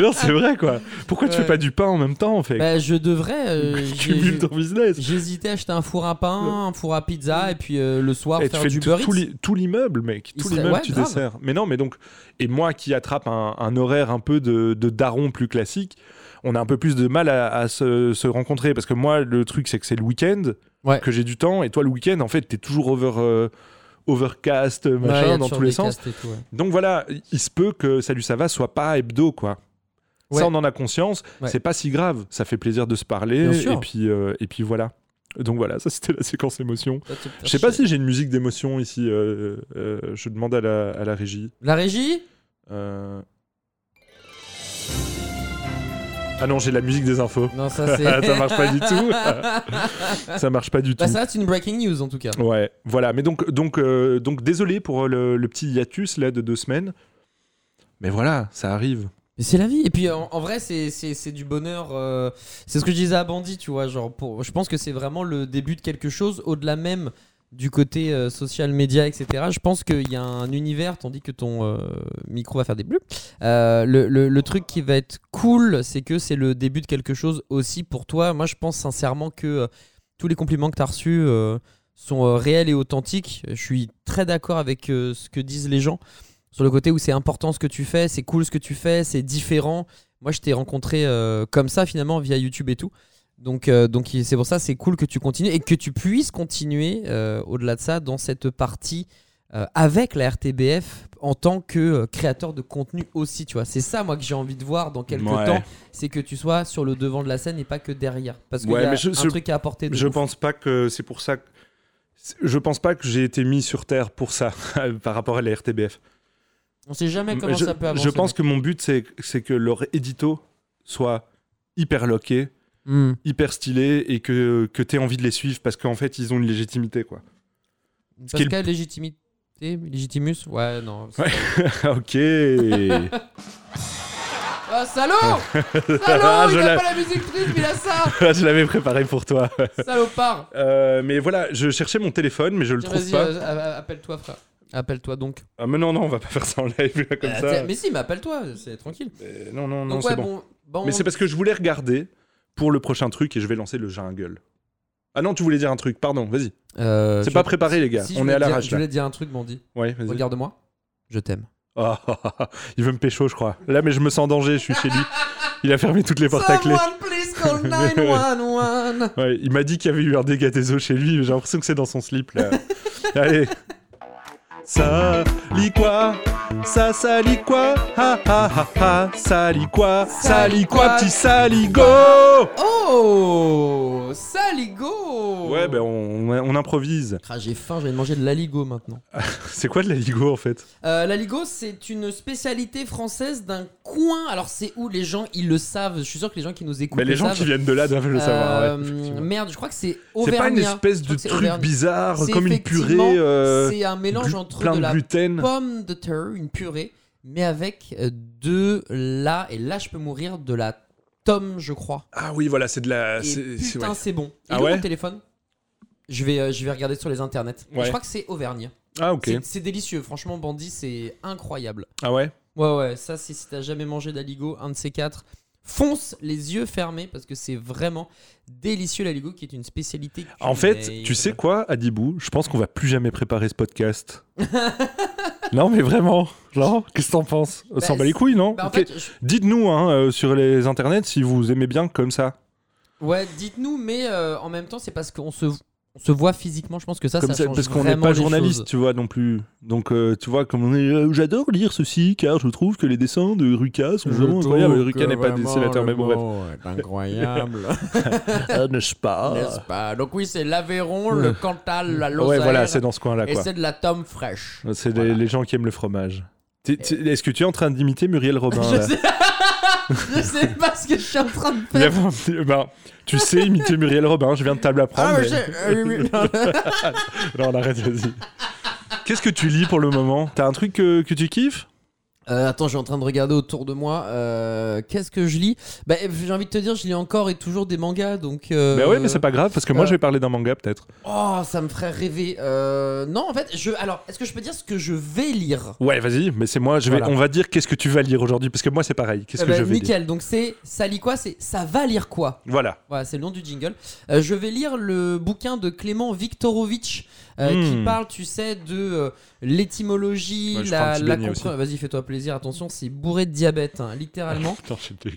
non, c'est vrai, quoi. Pourquoi tu fais pas du pain en même temps, en fait Bah, je devrais. euh, Tu cumules ton business. J'hésitais à acheter un four à pain, un four à pizza, et puis euh, le soir Et tu faire fais du beurre tout l'i- tout l'immeuble, mec. Tout l'immeuble, ouais, tu grave. desserres. Mais non, mais donc. Et moi qui attrape un, un horaire un peu de, de daron plus classique, on a un peu plus de mal à, à se, se rencontrer. Parce que moi, le truc, c'est que c'est le week-end Ouais. que j'ai du temps. Et toi, le week-end, en fait, t'es toujours over. euh, overcast, machin, dans tous les sens. tout, ouais. Donc voilà, il se peut que Salut ça va soit pas hebdo quoi. Ouais. Ça on en a conscience, Ouais. c'est pas si grave, ça fait plaisir de se parler Bien sûr. et puis euh, et puis voilà. Donc voilà, ça c'était la séquence émotion. Je sais pas si j'ai une musique d'émotion ici, euh, euh, je demande à la, à la régie. La régie? Euh, Ah non, j'ai la musique des infos. Non, ça c'est. ça marche pas du tout. ça marche pas du tout. Bah, ça c'est une breaking news en tout cas. Ouais, voilà. Mais donc, donc, euh, donc désolé pour le, le petit hiatus là de deux semaines. Mais voilà, ça arrive. Mais c'est la vie. Et puis en, vrai, c'est- du bonheur. euh, c'est ce que je disais à Bandit, tu vois. Genre, je pense que c'est vraiment le début de quelque chose, au-delà même du côté euh, social media, etc. Je pense qu'il y a un univers, tandis que ton euh, micro va faire des bleus. Le, le- le truc qui va être cool, c'est que c'est le début de quelque chose aussi pour toi. Moi, je pense sincèrement que tous les compliments que tu as reçus sont réels et authentiques. Je suis très d'accord avec ce que disent les gens sur le côté où c'est important ce que tu fais, c'est cool ce que tu fais, c'est différent. Moi, je t'ai rencontré euh, comme ça finalement via YouTube et tout. Donc, euh, donc c'est pour ça c'est cool que tu continues et que tu puisses continuer euh, au-delà de ça dans cette partie avec la RTBF en tant que créateur de contenu aussi. Tu vois, c'est ça moi que j'ai envie de voir dans quelques Ouais. temps, c'est que tu sois sur le devant de la scène et pas que derrière, parce qu'il Ouais, y a je- un je- truc à apporter. De Je ouf. pense pas que c'est pour ça. que- Je pense pas que j'ai été mis sur terre pour ça par rapport à la RTBF. On sait jamais comment je, ça peut avancer. je pense que mon but c'est que leur édito soit hyper loqué, Hmm. hyper stylé et que que t'aies envie de les suivre parce qu'en fait ils ont une légitimité quoi. est le- Pascal, légitimité, légitimus, ouais non. Ouais. ok. Ah salaud Salaud Ah, Il je a pas la musique triste, mais il a ça je l'avais préparé pour toi. Salopard Euh, mais voilà, je cherchais mon téléphone mais je le trouve Vas-y, pas. euh, euh, appelle-toi frère. Appelle-toi donc. Ah, mais non non, on va pas faire ça en live comme Euh, ça. mais si, mais appelle-toi, c'est tranquille. Mais non non non, c'est ouais, bon. Mais c'est parce que je voulais regarder pour le prochain truc et je vais lancer le jungle. Ah non, tu voulais dire un truc, pardon, vas-y. Euh, C'est pas préparé, les gars. si, On est à dire- l'arrache, Je voulais dire un truc, Mandy. Ouais, vas-y. Regarde-moi. Je t'aime. Ah, il veut me pécho, je crois. Là, mais je me sens en danger, je suis chez lui. Il a fermé toutes les portes à clé. Someone please call 911. Ouais, il m'a dit qu'il y avait eu un dégât des eaux chez lui, mais j'ai l'impression que c'est dans son slip, là. Allez. Ça lit quoi? Ça salit quoi? Ha ha ha ha Ça lit quoi? Ça lit quoi, petit saligo? Oh Saligo Ouais, ben on, on improvise. Ah, J'ai faim, je vais manger de l'aligo maintenant. C'est quoi de la ligo en fait? Euh, l'aligo, c'est une spécialité française d'un coin. Alors, c'est où les gens, ils le savent? Je suis sûr que les gens qui nous écoutent Bah, Les le gens savent. qui viennent de là doivent le savoir. ouais, Euh, effectivement. merde, je crois que c'est C'est pas une espèce Je de crois que c'est truc Auvergnat. bizarre C'est comme une effectivement- purée euh, C'est un mélange entre plein de de la gluten. pomme de terre, une purée, mais avec euh, de la, et là je peux mourir, de la tome, je crois. Ah oui, voilà, c'est de la. Et c'est- c'est- putain, ouais. c'est bon. Ah ouais mon téléphone? Je vais, euh, je vais regarder sur les internets. Ouais. Je crois que c'est Auvergne. Ah, ok. C'est- délicieux, franchement, Bandit, c'est incroyable. Ah ouais? Ouais, ouais, ça, c'est si t'as jamais mangé d'aligot, un de ces quatre, fonce les yeux fermés parce que c'est vraiment délicieux l'aligot qui est une spécialité. En fait, tu sais quoi, Adibou? Je pense qu'on va plus jamais préparer ce podcast. non, mais vraiment. Genre, qu'est-ce que t'en penses? On s'en Bah, bat les couilles, non? Bah, en Ok. fait, je- Dites-nous hein, euh, sur les internets si vous aimez bien comme ça. ouais, dites-nous, mais euh, en même temps, c'est parce qu'on se, on se voit physiquement. Je pense que ça, Comme ça, ça, change parce qu'on n'est pas journaliste, choses. tu vois, non plus. Donc, euh, tu vois, comme on est. euh, J'adore lire ceci, car je trouve que les dessins de Ruka sont vraiment incroyables. Ruka n'est pas dessinateur, mais bon, bref. incroyable. Ah, N'est-ce pas N'est-ce pas? Donc oui, c'est l'Aveyron, le Cantal, la Lozère. Ouais, voilà, c'est dans ce coin-là, et c'est de la tome fraîche. C'est Voilà. les, les gens qui aiment le fromage. Est-ce que tu es en train d'imiter Muriel Robin je, là? sais... je sais pas ce que je suis en train de Il y faire. avait un petit- ben, Tu sais imiter Muriel Robin, je viens de. Ah, mais- mais euh, oui, oui, non. Non, on arrête, vas-y. Qu'est-ce que tu lis pour le moment? T'as un truc que, que tu kiffes? Euh, attends, je suis en train de regarder autour de moi. Euh, Qu'est-ce que je lis? Bah, J'ai envie de te dire, je lis encore et toujours des mangas. Donc, euh, Bah ouais, mais c'est pas grave, parce que moi euh, je vais parler d'un manga peut-être. Oh, ça me ferait rêver. Non, en fait, je. Alors, est-ce que je peux dire ce que je vais lire? Ouais, vas-y, mais c'est moi, je vais, Voilà. on va dire qu'est-ce que tu vas lire aujourd'hui, parce que moi c'est pareil. Qu'est-ce Eh que ben, je vais lire? Nickel. Donc, c'est. Ça lit quoi? C'est ça va lire quoi? Voilà. Voilà, c'est le nom du jingle. Je vais lire le bouquin de Clément Viktorovitch euh, qui Hmm. parle, tu sais, de euh, l'étymologie, Ouais, la, la Vas-y, fais-toi plaisir. Attention, c'est bourré de diabète, hein, littéralement.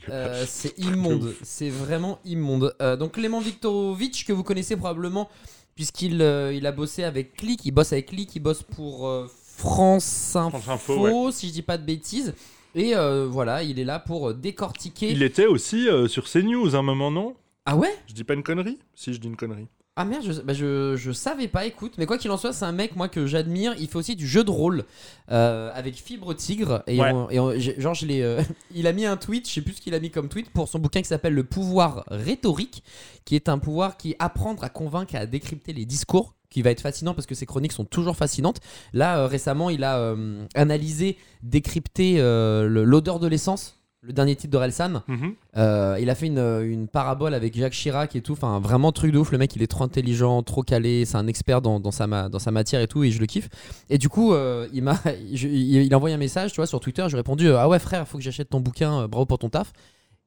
Euh, c'est immonde, c'est vraiment immonde. Euh, donc Clément Viktorovitch, que vous connaissez probablement, puisqu'il il a bossé avec Click, il bosse avec Click, il bosse pour France Info, France Info, si je dis pas de bêtises. Et voilà, il est là pour décortiquer. Il était aussi sur CNews un moment, non? Ah ouais? Je dis pas une connerie Si, je dis une connerie. Ah merde, je, bah je, je savais pas, écoute. Mais quoi qu'il en soit, c'est un mec, moi, que j'admire. Il fait aussi du jeu de rôle euh, avec Fibre Tigre. Et, Ouais. on- et on- j'ai- genre, je l'ai, euh, il a mis un tweet, je sais plus ce qu'il a mis comme tweet, pour son bouquin qui s'appelle Le pouvoir rhétorique, qui est un pouvoir qui apprendre à convaincre et à décrypter les discours qui va être fascinant parce que ses chroniques sont toujours fascinantes. Là, euh, récemment, il a euh, analysé, décrypté euh, l'odeur de l'essence, le dernier titre de Relsan. Mhm. Euh, il a fait une, une parabole avec Jacques Chirac et tout. Enfin, vraiment truc de ouf. Le mec, il est trop intelligent, trop calé. C'est un expert dans, dans sa, ma- dans sa matière et tout. Et je le kiffe. Et du coup, euh, il m'a, il, a envoyé un message, tu vois, sur Twitter. J'ai répondu euh, Ah ouais, frère, faut que j'achète ton bouquin. euh, bravo pour ton taf.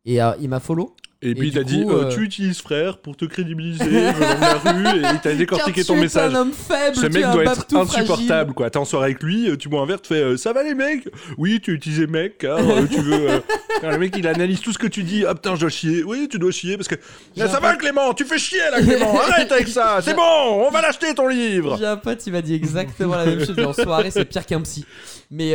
Et euh, il m'a follow. Et puis il t'a dit euh, euh, Tu utilises frère pour te crédibiliser dans la rue, et il t'a décortiqué ton message. un homme faible. Ce mec doit être insupportable, fragile. quoi. T'es en soirée avec lui, euh, tu bois un verre, tu fais Ça va les mecs? Oui, tu utilises mec, car euh, tu veux. euh, alors, le mec il analyse tout ce que tu dis. Ah putain, je dois chier. Oui, tu dois chier parce que. Ça va Clément, tu fais chier là Clément, arrête avec ça, c'est bon, on va l'acheter ton livre. J'ai un pote, il m'a dit exactement la même chose. mais En soirée, c'est pire qu'un psy. Mais,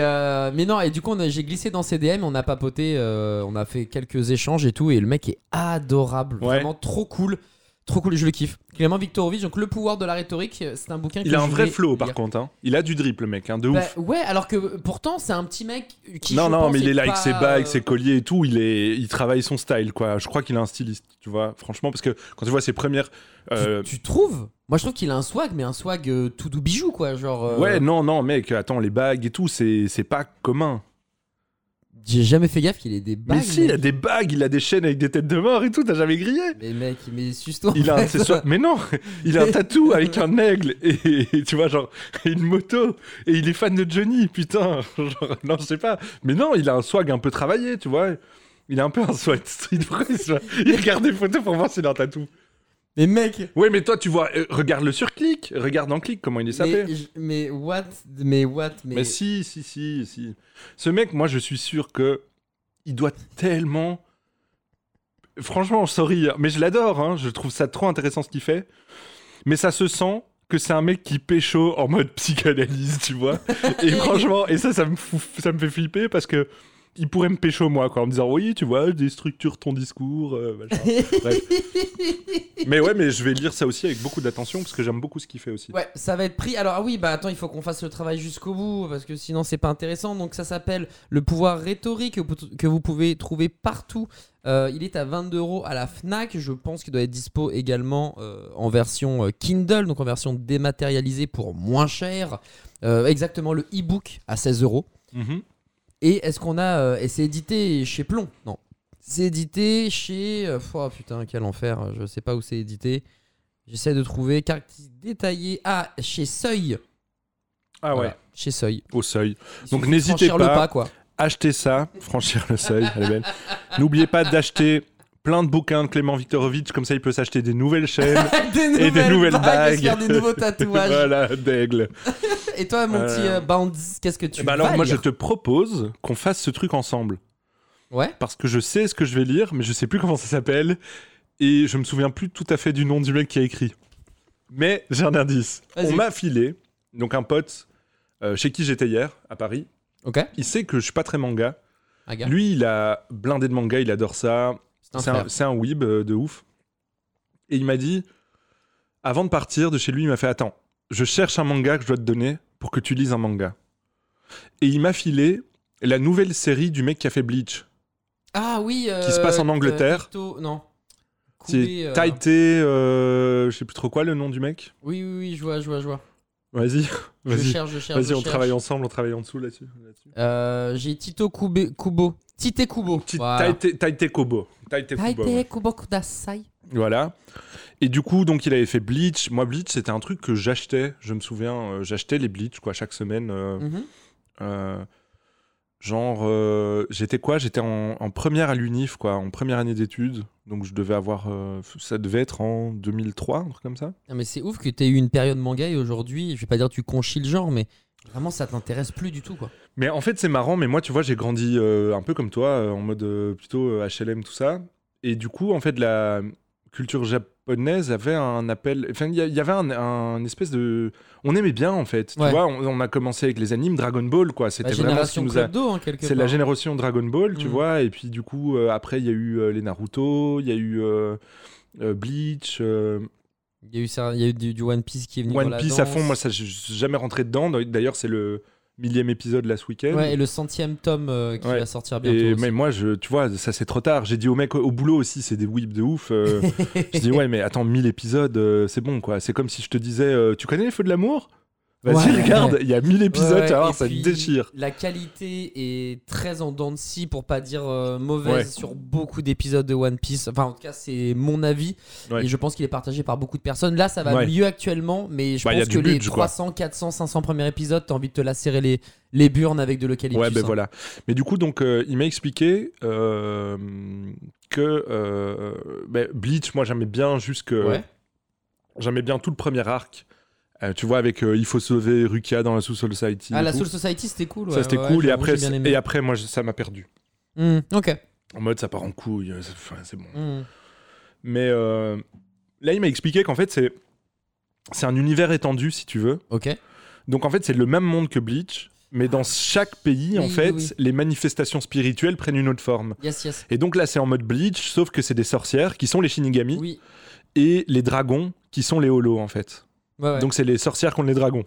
mais non, et du coup, j'ai glissé dans ses DM, on a papoté, on a fait quelques échanges et tout. Et le mec est adorable, Ouais. vraiment trop cool. Trop cool, je le kiffe. Clément Viktorovitch, donc Le pouvoir de la rhétorique, c'est un bouquin Il a un vrai flow par contre, hein. il a du drip le mec, hein, de Bah, ouf. ouais, alors que pourtant, c'est un petit mec qui. Non, non, pense, mais il est là avec ses bagues, euh, ses colliers et tout. Il, est, il travaille son style, quoi. Je crois qu'il a un styliste, tu vois. Franchement, parce que quand tu vois ses premières. euh, Tu, tu trouves? Moi, je trouve qu'il a un swag, mais un swag euh, tout doux bijou, quoi. Genre. euh, Ouais, non, non, mec, attends, les bagues et tout, c'est pas commun. J'ai jamais fait gaffe qu'il ait des bagues. mais si, il a des bagues, il a des chaînes avec des têtes de mort et tout, t'as jamais grillé Mais mec, mais suce-toi. il a un accessoire- Mais non, il a un tatou avec un aigle et, et tu vois, genre, une moto. Et il est fan de Johnny, putain. Genre, non, je sais pas. Mais non, il a un swag un peu travaillé, tu vois. Il a un peu un swag street vois. Il regarde des photos pour voir s'il a un tatou. Mais mec, Ouais, mais toi, tu vois, euh, regarde-le sur clic. Regarde en clic comment il est sapé. mais, mais what Mais what mais... Mais si, si, si, si. Ce mec, moi, je suis sûr que il doit tellement. Franchement, sorry, mais je l'adore. Hein. Je trouve ça trop intéressant ce qu'il fait. Mais ça se sent que c'est un mec qui pécho en mode psychanalyse, tu vois. et franchement, et ça, ça me, fout- ça me fait flipper parce que il pourrait me pécho moi, quoi, en me disant oui, tu vois, je déstructure ton discours. euh. Bref. mais ouais, mais je vais lire ça aussi avec beaucoup d'attention parce que j'aime beaucoup ce qu'il fait aussi. Ouais, ça va être pris. Alors ah oui, bah attends, il faut qu'on fasse le travail jusqu'au bout parce que sinon c'est pas intéressant. Donc ça s'appelle le pouvoir rhétorique que vous- pouvez trouver partout. Euh, il est à 22 euros à la Fnac. Je pense qu'il doit être dispo également euh, en version Kindle, donc en version dématérialisée pour moins cher. Exactement le e-book à 16 euros. Mhm. Et est-ce qu'on a. euh, et c'est édité chez Plomb Non? C'est édité chez. euh, oh putain, quel enfer. Je sais pas où c'est édité. J'essaie de trouver. Caractéristiques détaillées. Ah, chez Seuil. Ah ouais, Voilà, chez Seuil. au seuil. Il Donc n'hésitez franchir le pas. pas quoi. Achetez ça, franchir le seuil, elle est belle. N'oubliez pas d'acheter plein de bouquins de Clément Viktorovitch, comme ça il peut s'acheter des nouvelles chaînes. des Et des nouvelles se bagues. faire des nouveaux tatouages. voilà, d'aigle. Et toi, mon Euh, petit euh, Bandit, qu'est-ce que tu vas alors, moi je te propose qu'on fasse ce truc ensemble. Ouais. Parce que je sais ce que je vais lire, mais je sais plus comment ça s'appelle. Et je me souviens plus tout à fait du nom du mec qui a écrit. Mais j'ai un indice. On m'a filé, donc un pote euh, chez qui j'étais hier, à Paris. Ok. Il sait que je suis pas très manga. Lui, il a blindé de manga, il adore ça. C'est un un, weeb euh, de ouf. Et il m'a dit, avant de partir de chez lui, il m'a fait Attends, je cherche un manga que je dois te donner pour que tu lises un manga. Et il m'a filé la nouvelle série du mec qui a fait Bleach. Ah oui. Qui se passe en euh, Angleterre. Ito- Non. C'est euh, Taite, euh, je sais plus trop quoi le nom du mec. Oui, oui, oui, je vois, je vois, je vois. Vas-y, Je vas-y. cherche, je cherche. Vas-y, on cherche. travaille ensemble, on travaille en dessous là-dessus. Euh, J'ai Tito Kube, Kubo. Tite Kubo. Voilà. Taite Taite Kobo. Taite Kubo Kudasai. Voilà. Et du coup, donc il avait fait Bleach. Moi, Bleach, c'était un truc que j'achetais. Je me souviens, euh, j'achetais les Bleach quoi chaque semaine. euh, Mhm. euh, genre, euh, j'étais quoi? J'étais en, en première à l'UNIF quoi, en première année d'études. Donc je devais avoir, euh, ça devait être en 2003, un truc comme ça. Non, mais c'est ouf que tu aies eu une période manga et aujourd'hui, je vais pas dire que tu conchies le genre, mais vraiment ça t'intéresse plus du tout quoi. Mais en fait, c'est marrant. Mais moi, tu vois, j'ai grandi euh, un peu comme toi, euh, en mode euh, plutôt HLM tout ça. Et du coup, en fait, la culture japonaise avait un appel. Enfin, il y, avait un, un espèce de. On aimait bien en fait. Ouais. Tu vois, on, on a commencé avec les animes Dragon Ball, quoi. La C'était vraiment ce qui génération a. Club d'eau, hein, quelque C'est la génération Dragon Ball, tu Mm. vois. Et puis, du coup, après, il y a eu les Naruto, il y a eu Bleach, Il y a eu, ça, il y a eu du, du One Piece qui est venu dans One la Piece à fond. Moi, ça, je suis jamais rentré dedans. D'ailleurs, c'est le millième épisode là ce week-end. Ouais, et le centième tome euh, qui Ouais. va sortir bientôt. Et aussi. mais moi, je, tu vois, ça c'est trop tard. J'ai dit au mec au, au boulot aussi, c'est des whips de ouf. euh, je dis ouais, mais attends, 1000 épisodes, euh, c'est bon quoi. C'est comme si je te disais, euh, tu connais les feux de l'amour? Vas-y, Ouais. regarde, il y a 1000 épisodes, Ouais, tu vas voir, ça puis, te déchire. La qualité est très en dents de scie, pour pas dire euh, mauvaise, Ouais. sur beaucoup d'épisodes de One Piece. Enfin, en tout cas, c'est mon avis. Et je pense qu'il est partagé par beaucoup de personnes. Là, ça va mieux actuellement, mais je Bah, pense que les budget, quoi. 300, 400, 500 premiers épisodes, t'as envie de te lacérer les, les burnes avec de l'eucalyptus. Ouais, ben hein. voilà. Mais du coup, donc, euh, il m'a expliqué euh, que ben, Bleach, moi j'aimais bien jusque. Ouais. J'aimais bien tout le premier arc. Euh, tu vois, avec euh, il faut sauver Rukia dans la Soul Society. Ah, la tout. Soul Society, c'était cool. Ça ouais, c'était ouais, cool. Et après, et après, moi, ça m'a perdu. Hmm, ok. En mode, ça part en couille. euh, c'est enfin, c'est bon. Hmm. Mais euh, là, il m'a expliqué qu'en fait, c'est c'est un univers étendu, si tu veux. Ok. Donc, en fait, c'est le même monde que Bleach, mais dans chaque pays, en fait, oui, oui. les manifestations spirituelles prennent une autre forme. Yes, yes. Et donc là, c'est en mode Bleach, sauf que c'est des sorcières qui sont les Shinigami Oui. et les dragons qui sont les Holos, en fait. Ouais, ouais. Donc, c'est les sorcières contre les dragons.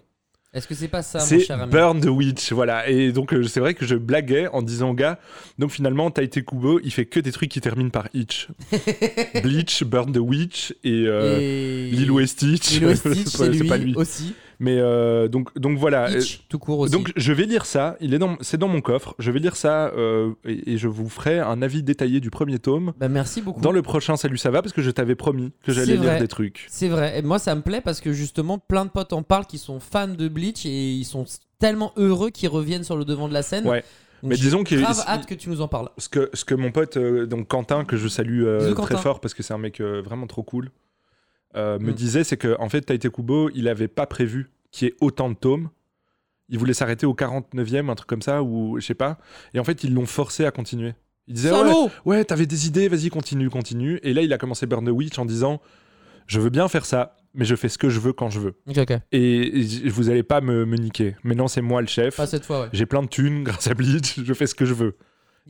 Est-ce que c'est pas ça, mon cher ami Burn the Witch, voilà. Et donc, euh, c'est vrai que je blaguais en disant, gars, donc finalement, Taite Kubo, il fait que des trucs qui terminent par Itch. Bleach, Burn the Witch et, euh, Et... Lilo et Stitch. Lilo et Stitch, c'est pas lui. aussi. Mais euh, donc, donc voilà. Itch, tout court aussi. Donc je vais lire ça, il est dans, c'est dans mon coffre, je vais lire ça euh, et, et je vous ferai un avis détaillé du premier tome bah, merci beaucoup. dans le prochain Salut ça va parce que je t'avais promis que j'allais lire des trucs. C'est vrai. Et moi, ça me plaît parce que justement, plein de potes en parlent qui sont fans de Bleach et ils sont tellement heureux qu'ils reviennent sur le devant de la scène. Ouais. Donc, Mais disons qu'il- grave hâte que tu nous en parles. Ce que, ce que mon pote, euh, donc Quentin, que je salue euh, très Quentin. fort parce que c'est un mec euh, vraiment trop cool, euh, me Mm. disait c'est que en fait Taite Kubo, il avait pas prévu qu'il y ait autant de tomes. Il voulait s'arrêter au 49e, un truc comme ça, ou je sais pas. Et en fait, ils l'ont forcé à continuer. Il disait ouais, ouais, t'avais des idées, vas-y, continue, continue. Et là, il a commencé Burn the Witch en disant Je veux bien faire ça, mais je fais ce que je veux quand je veux. Et, et vous allez pas me, me niquer. Maintenant, c'est moi le chef. Pas cette fois, ouais. J'ai plein de thunes grâce à Bleach, je fais ce que je veux.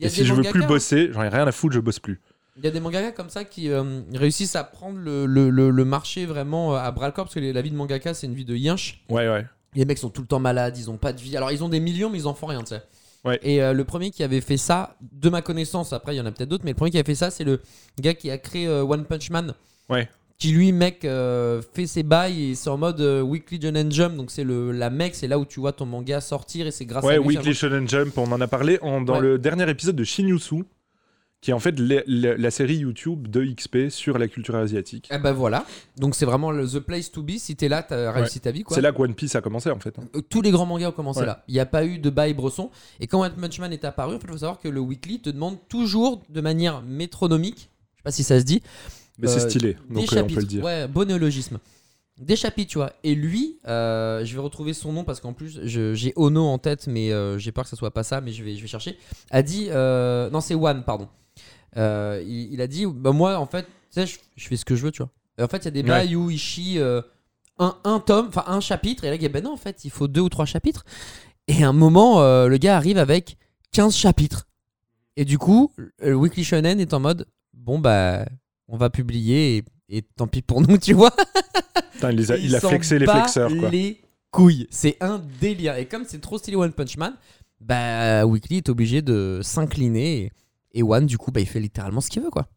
Et si je veux plus hein. bosser, j'en ai rien à foutre, je bosse plus. Il y a des mangaka comme ça qui euh, réussissent à prendre le, le- le- le marché vraiment euh, à bras le corps parce que les- la vie de mangaka, c'est une vie de yinche. Ouais, ouais. Les mecs sont tout le temps malades, ils ont pas de vie. Alors ils ont des millions, mais ils en font rien, tu sais. Ouais. Et euh, le premier qui avait fait ça, de ma connaissance, après il y en a peut-être d'autres, mais le premier qui a fait ça, c'est le gars qui a créé euh, One Punch Man. Ouais. Qui lui, mec, euh, fait ses bails et c'est en mode Weekly Shonen Jump. Donc c'est le la mec, c'est là où tu vois ton manga sortir et c'est grâce à Ouais, lui. Weekly Shonen Jump, on en a parlé en- dans Ouais. le dernier épisode de Shinyusu, qui est en fait la, série YouTube de XP sur la culture asiatique. Eh ben voilà. Donc c'est vraiment le the place to be. Si t'es là, t'as réussi ta vie quoi. C'est là que One Piece a commencé en fait. hein. Euh, Tous les grands mangas ont commencé Ouais. là. Il n'y a pas eu de bail Bresson. Et quand One Punch Man est apparu, il faut savoir que le weekly te demande toujours de manière métronomique. Je sais pas si ça se dit. Mais Euh, c'est stylé, donc euh, on peut le dire. Ouais, bon néologisme. Des chapitres, tu vois. Et lui, euh, je vais retrouver son nom parce qu'en plus, j'ai Ono en tête, mais euh, j'ai peur que ce soit pas ça, mais je vais, je vais chercher. A dit. euh, non, c'est One, pardon. Euh, il, il a dit bah, Moi, en fait, tu sais, je, je fais ce que je veux, tu vois. Et en fait, il y a des bails où il chie euh, un, un tome, enfin un chapitre, et là, il dit Ben non, en fait, il faut deux ou trois chapitres. Et à un moment, euh, le gars arrive avec 15 chapitres. Et du coup, le Weekly Shonen est en mode Bon, bah, on va publier et, et tant pis pour nous, tu vois. Putain, il, les a, il flexé les flexeurs quoi. les couilles. C'est un délire. Et comme c'est trop stylé One Punch Man, bah Weekly est obligé de s'incliner. Et, et One, du coup, bah, il fait littéralement ce qu'il veut, quoi.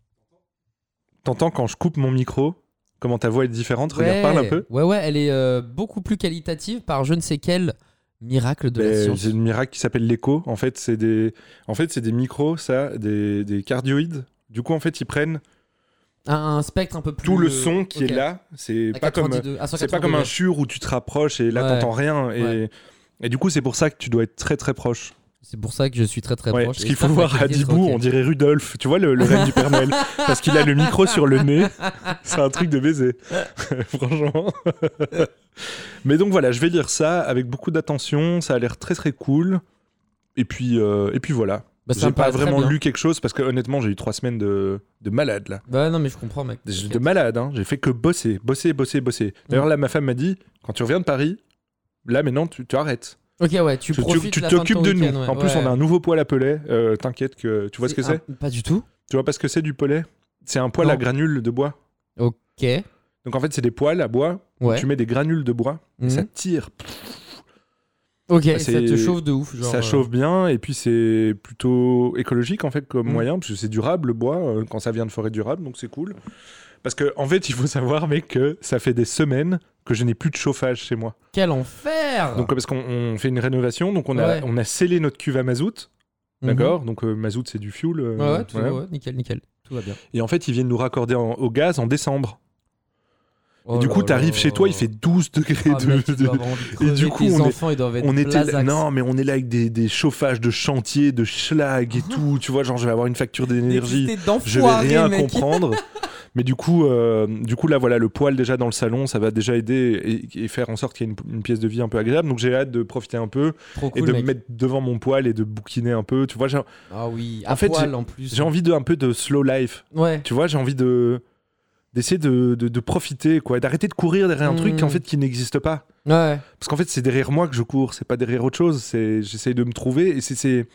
T'entends quand je coupe mon micro Comment ta voix est différente? Regarde, parle un peu. Ouais, ouais, elle est euh, beaucoup plus qualitative par je ne sais quel miracle de la Ben, science. J'ai une miracle qui s'appelle l'écho. En fait, c'est des, en fait, c'est des micros, ça, des, des cardioïdes. Du coup, en fait, ils prennent Un, un spectre un peu plus. tout le son qui est là. C'est pas comme, 92, à c'est 180 pas comme un chure où tu te rapproches et là Ouais. t'entends rien. Et, Ouais. et du coup, c'est pour ça que tu dois être très très proche. C'est pour ça que je suis très très Ouais, proche. parce Et qu'il faut voir Hadibou, trop on dirait Rudolf. Tu vois le, le du Père Noël Parce qu'il a le micro sur le nez. C'est un truc de baiser. Franchement. Mais donc voilà, je vais lire ça avec beaucoup d'attention. Ça a l'air très très cool. Et puis, euh, et puis voilà. Bah, j'ai pas vraiment lu quelque chose parce que honnêtement, j'ai eu trois semaines de, de malade là. Bah non, mais je comprends, mec. De, malade, hein. j'ai fait que bosser, bosser, bosser, bosser. D'ailleurs, là, ma femme m'a dit quand tu reviens de Paris, là maintenant, tu, tu arrêtes. Ok, ouais, tu profites tu t'occupes de, nous. ouais. En plus, Ouais. on a un nouveau poêle à pellet. Euh, T'inquiète que tu vois ce que c'est Pas du tout. Tu vois pas ce que c'est du pellet C'est un poêle Non. à granules de bois. Ok. Donc en fait, c'est des poêles à bois. où. Tu mets des granules de bois et Mhm. ça tire. Ok, Bah, ça te chauffe de ouf. Genre, ça euh, chauffe bien et puis c'est plutôt écologique en fait comme Mhm. moyen parce que c'est durable le bois euh, quand ça vient de forêt durable donc c'est cool. Parce que en fait, il faut savoir mec que ça fait des semaines que je n'ai plus de chauffage chez moi. Quel enfer Donc parce qu'on on fait une rénovation donc on a on a scellé notre cuve à mazout. Mhm. D'accord? Donc euh, mazout c'est du fuel. euh, Ouais, ouais, tout voilà. ouais, nickel, nickel. Tout va bien. Et en fait, ils viennent nous raccorder en- au gaz en décembre. Oh et du coup, t'arrives chez toi, il fait 12 degrés Ah, de. mec, et du coup, on est- enfants, ils doivent être On était là, non, mais on est là avec des, des chauffages de chantier, de schlag et tout. Tu vois, genre, je vais avoir une facture d'énergie. Je vais rien comprendre. Mais du coup, euh, du coup, là, voilà, le poêle déjà dans le salon, ça va déjà aider et, et faire en sorte qu'il y ait une, une pièce de vie un peu agréable. Donc j'ai hâte de profiter un peu Trop et cool, de mec. me mettre devant mon poêle et de bouquiner un peu. Tu vois, Ah oui, En à fait, poil en plus. j'ai envie de un peu de slow life. Ouais. Tu vois, j'ai envie de d'essayer de, de, de profiter, quoi, d'arrêter de courir derrière un truc en fait qui n'existe pas. Ouais. Parce qu'en fait, c'est derrière moi que je cours, c'est pas derrière autre chose. C'est, j'essaye de me trouver et c'est,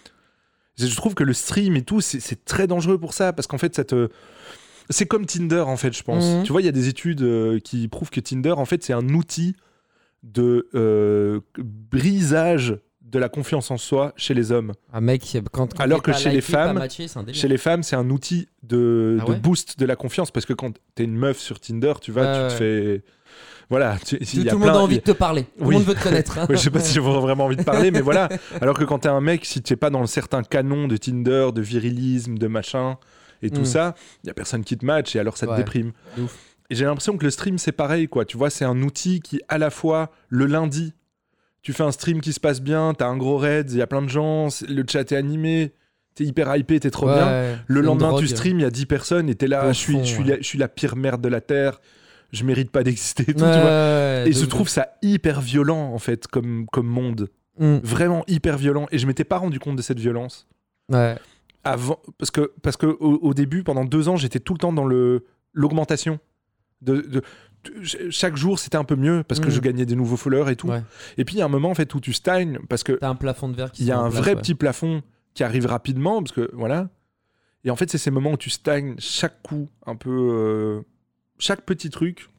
je trouve que le stream et tout, c'est très dangereux pour ça parce qu'en fait, ça te, c'est comme Tinder en fait, je pense. Mhm. Tu vois, il y a des études euh, qui prouvent que Tinder, en fait, c'est un outil de euh, brisage de la confiance en soi chez les hommes. Ah mec, quand, quand Alors que chez les liké, femmes, matché. Chez les femmes, c'est un outil de, Ah de ouais boost de la confiance parce que quand t'es une meuf sur Tinder, tu vas, tu te fais, voilà, tu- Tout, y a tout le monde plein- a envie de te parler. Tout Oui. le monde veut te connaître. hein. Je sais pas si j'ai vraiment envie de parler, mais voilà. Alors que quand t'es un mec, si t'es pas dans le certain canon de Tinder, de virilisme, de machin et tout Mm. ça, il y a personne qui te match et alors ça te déprime. Ouf. Et j'ai l'impression que le stream c'est pareil, quoi. Tu vois, c'est un outil qui à la fois le lundi, tu fais un stream qui se passe bien, t'as un gros raid, il y a plein de gens, le chat est animé, t'es hyper hypé, t'es trop Ouais, bien. Le lendemain, drogue. tu stream, il y a 10 personnes et t'es là, je suis, fond, je, suis ouais. la, je suis la pire merde de la terre, je mérite pas d'exister et tout, Ouais, tu vois. ouais, Et de je ouf, trouve ça hyper violent, en fait, comme, comme monde. de ouf. Vraiment hyper violent. Et je m'étais pas rendu compte de cette violence. Mm. Avant, parce que, parce que au, au début, pendant deux ans, j'étais tout le temps dans le l'augmentation. De, de- de- chaque jour, c'était un peu mieux parce que Mm. je gagnais des nouveaux followers et tout. Ouais. Et puis, il y a un moment, en fait, où tu stagnes parce que T'as un plafond de verre qui il y a un place, vrai ouais. petit plafond qui arrive rapidement parce que voilà. Et en fait, c'est ces moments où tu stagnes chaque coup, un peu, euh, chaque petit truc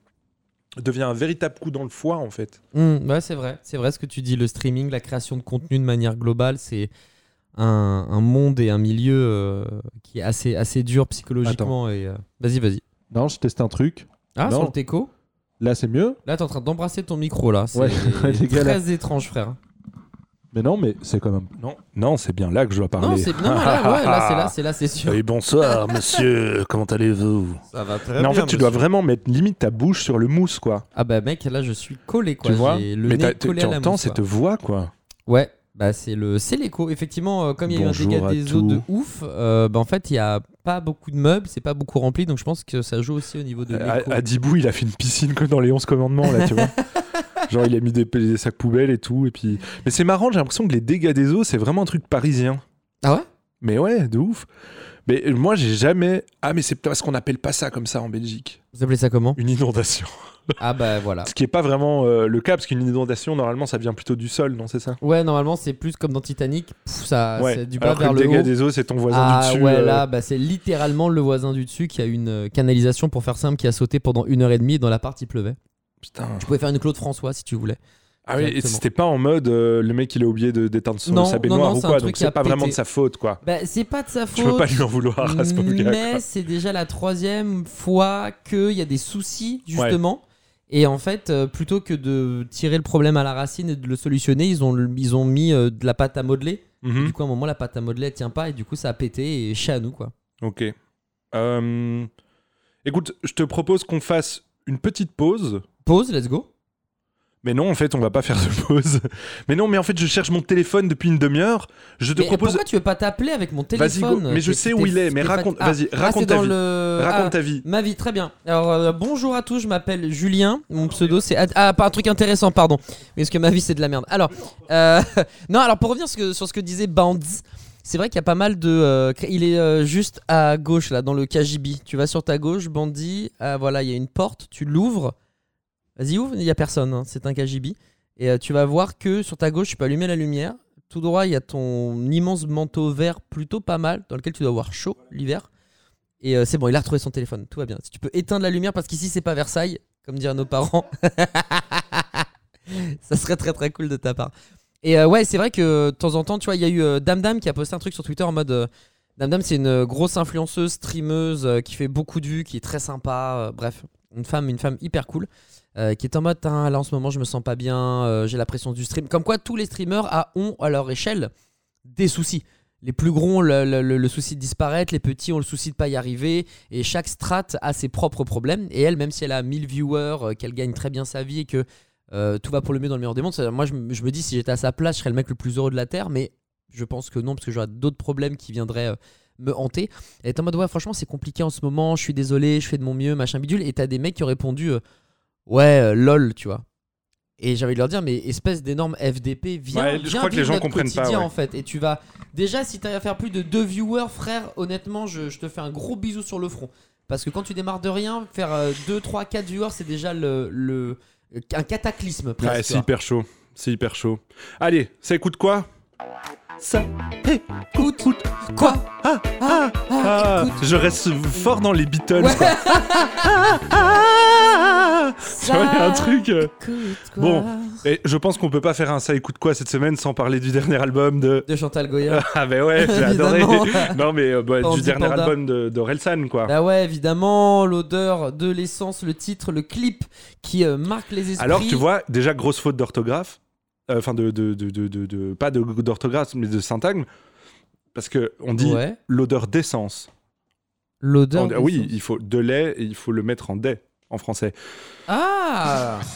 devient un véritable coup dans le foie en fait. Mm, ouais, c'est vrai. C'est vrai ce que tu dis. Le streaming, la création de contenu de manière globale, c'est un, un monde et un milieu euh, qui est assez, assez dur psychologiquement. Et, euh, Vas-y, vas-y. Non, je teste un truc. Ah, Non. sur le teco Là, c'est mieux. Là, t'es en train d'embrasser ton micro, là. C'est Ouais, les gars, là. très étrange, frère. Mais non, mais c'est quand même. Non, non c'est bien là que je dois parler. Non, c'est non, non, là, ouais, là, c'est là, c'est là, c'est sûr. Oui, bonsoir, monsieur. Comment allez-vous? Ça va très Mais en fait, tu dois vraiment mettre limite ta bouche sur le mousse, quoi. Ah bah mec, là je suis collé quoi. tu vois? J'ai le Mais nez t'as- collé tu à la entends mousse, cette quoi. voix, quoi. Ouais, bah c'est le c'est l'écho. Effectivement, euh, comme il y a eu un dégât à des eaux de tous. ouf, euh, bah en fait il y a pas beaucoup de meubles, c'est pas beaucoup rempli, donc je pense que ça joue aussi au niveau de À, l'écho. à Dibou, il a fait une piscine comme dans les 11 commandements, là, tu vois. Genre, il a mis des, des sacs poubelles et tout. Et puis... Mais c'est marrant, j'ai l'impression que les dégâts des eaux, c'est vraiment un truc parisien. Ah ouais? Mais ouais, de ouf. Mais euh, moi, j'ai jamais. Ah, mais c'est parce qu'on appelle pas ça comme ça en Belgique. Vous appelez ça comment? Une inondation. Ah bah voilà. Ce qui est pas vraiment euh, le cas, parce qu'une inondation, normalement, ça vient plutôt du sol, non C'est ça? Ouais, normalement c'est plus comme dans Titanic, Pff, ça Ouais. c'est du bas Alors que vers le le dégât haut. des eaux, c'est ton voisin Ah du dessus. ouais, euh, là, bah, c'est littéralement le voisin du dessus qui a une euh, canalisation, pour faire simple, qui a sauté pendant une heure et demie et dans l'appart il pleuvait. Putain. Tu pouvais faire une Claude François si tu voulais. Ah oui, et c'était pas en mode euh, le mec il a oublié de d'éteindre son Non, sa baignoire non, ou quoi, donc c'est pas vraiment de sa faute quoi. Bah c'est pas de sa faute. Tu peux pas lui en vouloir à ce pauvre gars. Mais c'est déjà la troisième fois qu'il y a des soucis, justement. Et en fait, euh, plutôt que de tirer le problème à la racine et de le solutionner, ils ont, ils ont mis euh, de la pâte à modeler. Mhm. Du coup, à un moment, la pâte à modeler, elle tient pas. Et du coup, ça a pété et chez à nous, quoi. Ok. Euh, Écoute, je te propose qu'on fasse une petite pause. Pause, let's go. Mais non, en fait, on va pas faire de pause. Mais non, mais en fait, je cherche mon téléphone depuis une demi-heure. Je te Mais propose. pourquoi tu veux pas t'appeler avec mon Vas-y, téléphone go. Mais je sais où il est, mais raconte- vas-y, ah, raconte ta vie. le- Raconte ah, ta vie. Ma vie, très bien. Alors, euh, bonjour à tous, je m'appelle Julien. Mon pseudo, c'est. Ah, pas un truc intéressant, pardon. Mais parce que ma vie, c'est de la merde. Alors, euh, non, alors pour revenir sur ce que, sur ce que disait Bandz, c'est vrai qu'il y a pas mal de. euh, il est euh, juste à gauche, là, dans le KGB. Tu vas sur ta gauche, Bandit. ah, voilà, il y a une porte, tu l'ouvres. Vas-y, ouvre, il y a personne, hein, c'est un KGB. Et euh, tu vas voir que sur ta gauche, tu peux allumer la lumière. Tout droit, il y a ton immense manteau vert, plutôt pas mal, dans lequel tu dois avoir chaud l'hiver. Et euh, c'est bon, il a retrouvé son téléphone, tout va bien. Si tu peux éteindre la lumière, parce qu'ici c'est pas Versailles, comme diraient nos parents, ça serait très très cool de ta part. Et euh, ouais, c'est vrai que de temps en temps, tu vois, il y a eu Dame qui a posté un truc sur Twitter en mode. Dame, c'est une grosse influenceuse, streameuse, qui fait beaucoup de vues, qui est très sympa. bref, une femme, une femme hyper cool. Euh, qui est en mode, Tain, là en ce moment je me sens pas bien, euh, j'ai la pression du stream. Comme quoi tous les streamers ont à leur échelle des soucis. Les plus gros ont le, souci de disparaître, les petits ont le souci de pas y arriver, et chaque strat a ses propres problèmes. Et elle, même si elle a 1000 viewers, euh, qu'elle gagne très bien sa vie et que tout va pour le mieux dans le meilleur des mondes, moi je, me- je me dis si j'étais à sa place, je serais le mec le plus heureux de la Terre, mais je pense que non, parce que j'aurais d'autres problèmes qui viendraient me hanter. Elle est en mode ouais, franchement c'est compliqué en ce moment, je suis désolé, je fais de mon mieux, machin bidule, et t'as des mecs qui ont répondu ouais, euh, lol, tu vois. Et j'ai envie de leur dire, mais espèce d'énorme FDP, viens, Ouais, je viens crois que les gens comprennent pas, ouais. en fait. Et tu vas. Déjà, si t'arrives à faire plus de deux viewers, frère, honnêtement, je, je te fais un gros bisou sur le front. Parce que quand tu démarres de rien, faire 2, 3, 4 viewers, c'est déjà le, le- un cataclysme presque. Ouais, c'est hyper chaud. C'est hyper chaud. Allez, ça écoute quoi? Ça écoute Quoi Ah, ah, ah. écoute. Je reste fort dans les Beatles. Ouais. quoi. Ah, ah. Tu vois, il y a un truc. euh. Quoi Bon. Et je pense qu'on peut pas faire un ça écoute quoi cette semaine sans parler du dernier album de. De Chantal Goya. Ah bah ouais, j'ai adoré. Évidemment. non mais euh, bah, du dernier Panda. album de d'Orelsan quoi. Bah ouais, évidemment, l'odeur de l'essence, le titre, le clip qui euh, marque les esprits. Alors tu vois, déjà grosse faute d'orthographe. Euh, Enfin de, de, pas de- d'orthographe mais de syntagme. Parce que on dit Ouais. l'odeur d'essence. L'odeur. De oui, il faut de lait et il faut le mettre en dé en français. Ah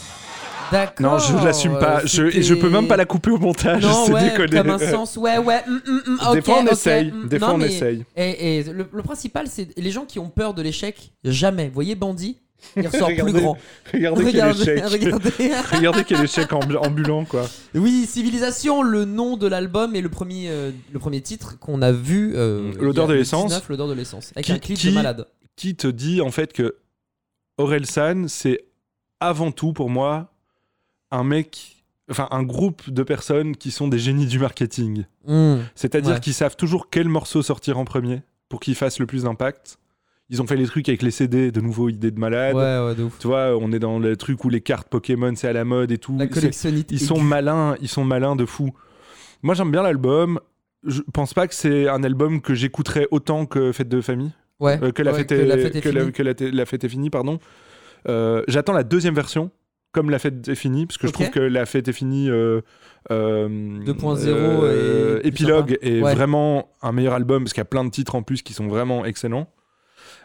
D'accord. Non, je l'assume pas. euh, Je, et je peux même pas la couper au montage. Non, c'est ouais, déconné. comme un sens. Ouais, ouais. hum, hum, hum, des ok, fois on essaye. Des fois Non, on mais- essaye. Et, et le, le principal, c'est les gens qui ont peur de l'échec, jamais. Vous voyez, Bandit, il ressort plus Regardez- grand. Regardez, quel échec. regardez. Regardez quel échec ambu- ambulant quoi. Oui, Civilisation, le nom de l'album et le premier, euh, le premier titre qu'on a vu. euh, L'odeur y a de le l'essence. 19, L'odeur de l'essence. Avec Qui- un clip qui- de malade. Qui te dit en fait que Orelsan c'est avant tout pour moi un mec, enfin un groupe de personnes qui sont des génies du marketing. Hmm. C'est-à-dire Ouais. qu'ils savent toujours quel morceau sortir en premier pour qu'il fasse le plus d'impact. Ils ont fait les trucs avec les CD, de nouveaux idées de malades. Ouais, ouais, de ouf. Tu vois, on est dans le truc où les cartes Pokémon c'est à la mode et tout. La. Ils sont malins, ils sont malins de fou. Moi j'aime bien l'album. Je pense pas que c'est un album que j'écouterais autant que Fête de famille. Ouais, Euh, que, la ouais, fête que est, la fête est que la- finie. que la- la fête est finie, pardon. Euh, J'attends la deuxième version comme La Fête est finie, parce que je trouve que La Fête est finie. euh, euh, 2.0 euh, est plus Épilogue est Ouais. vraiment un meilleur album parce qu'il y a plein de titres en plus qui sont vraiment excellents.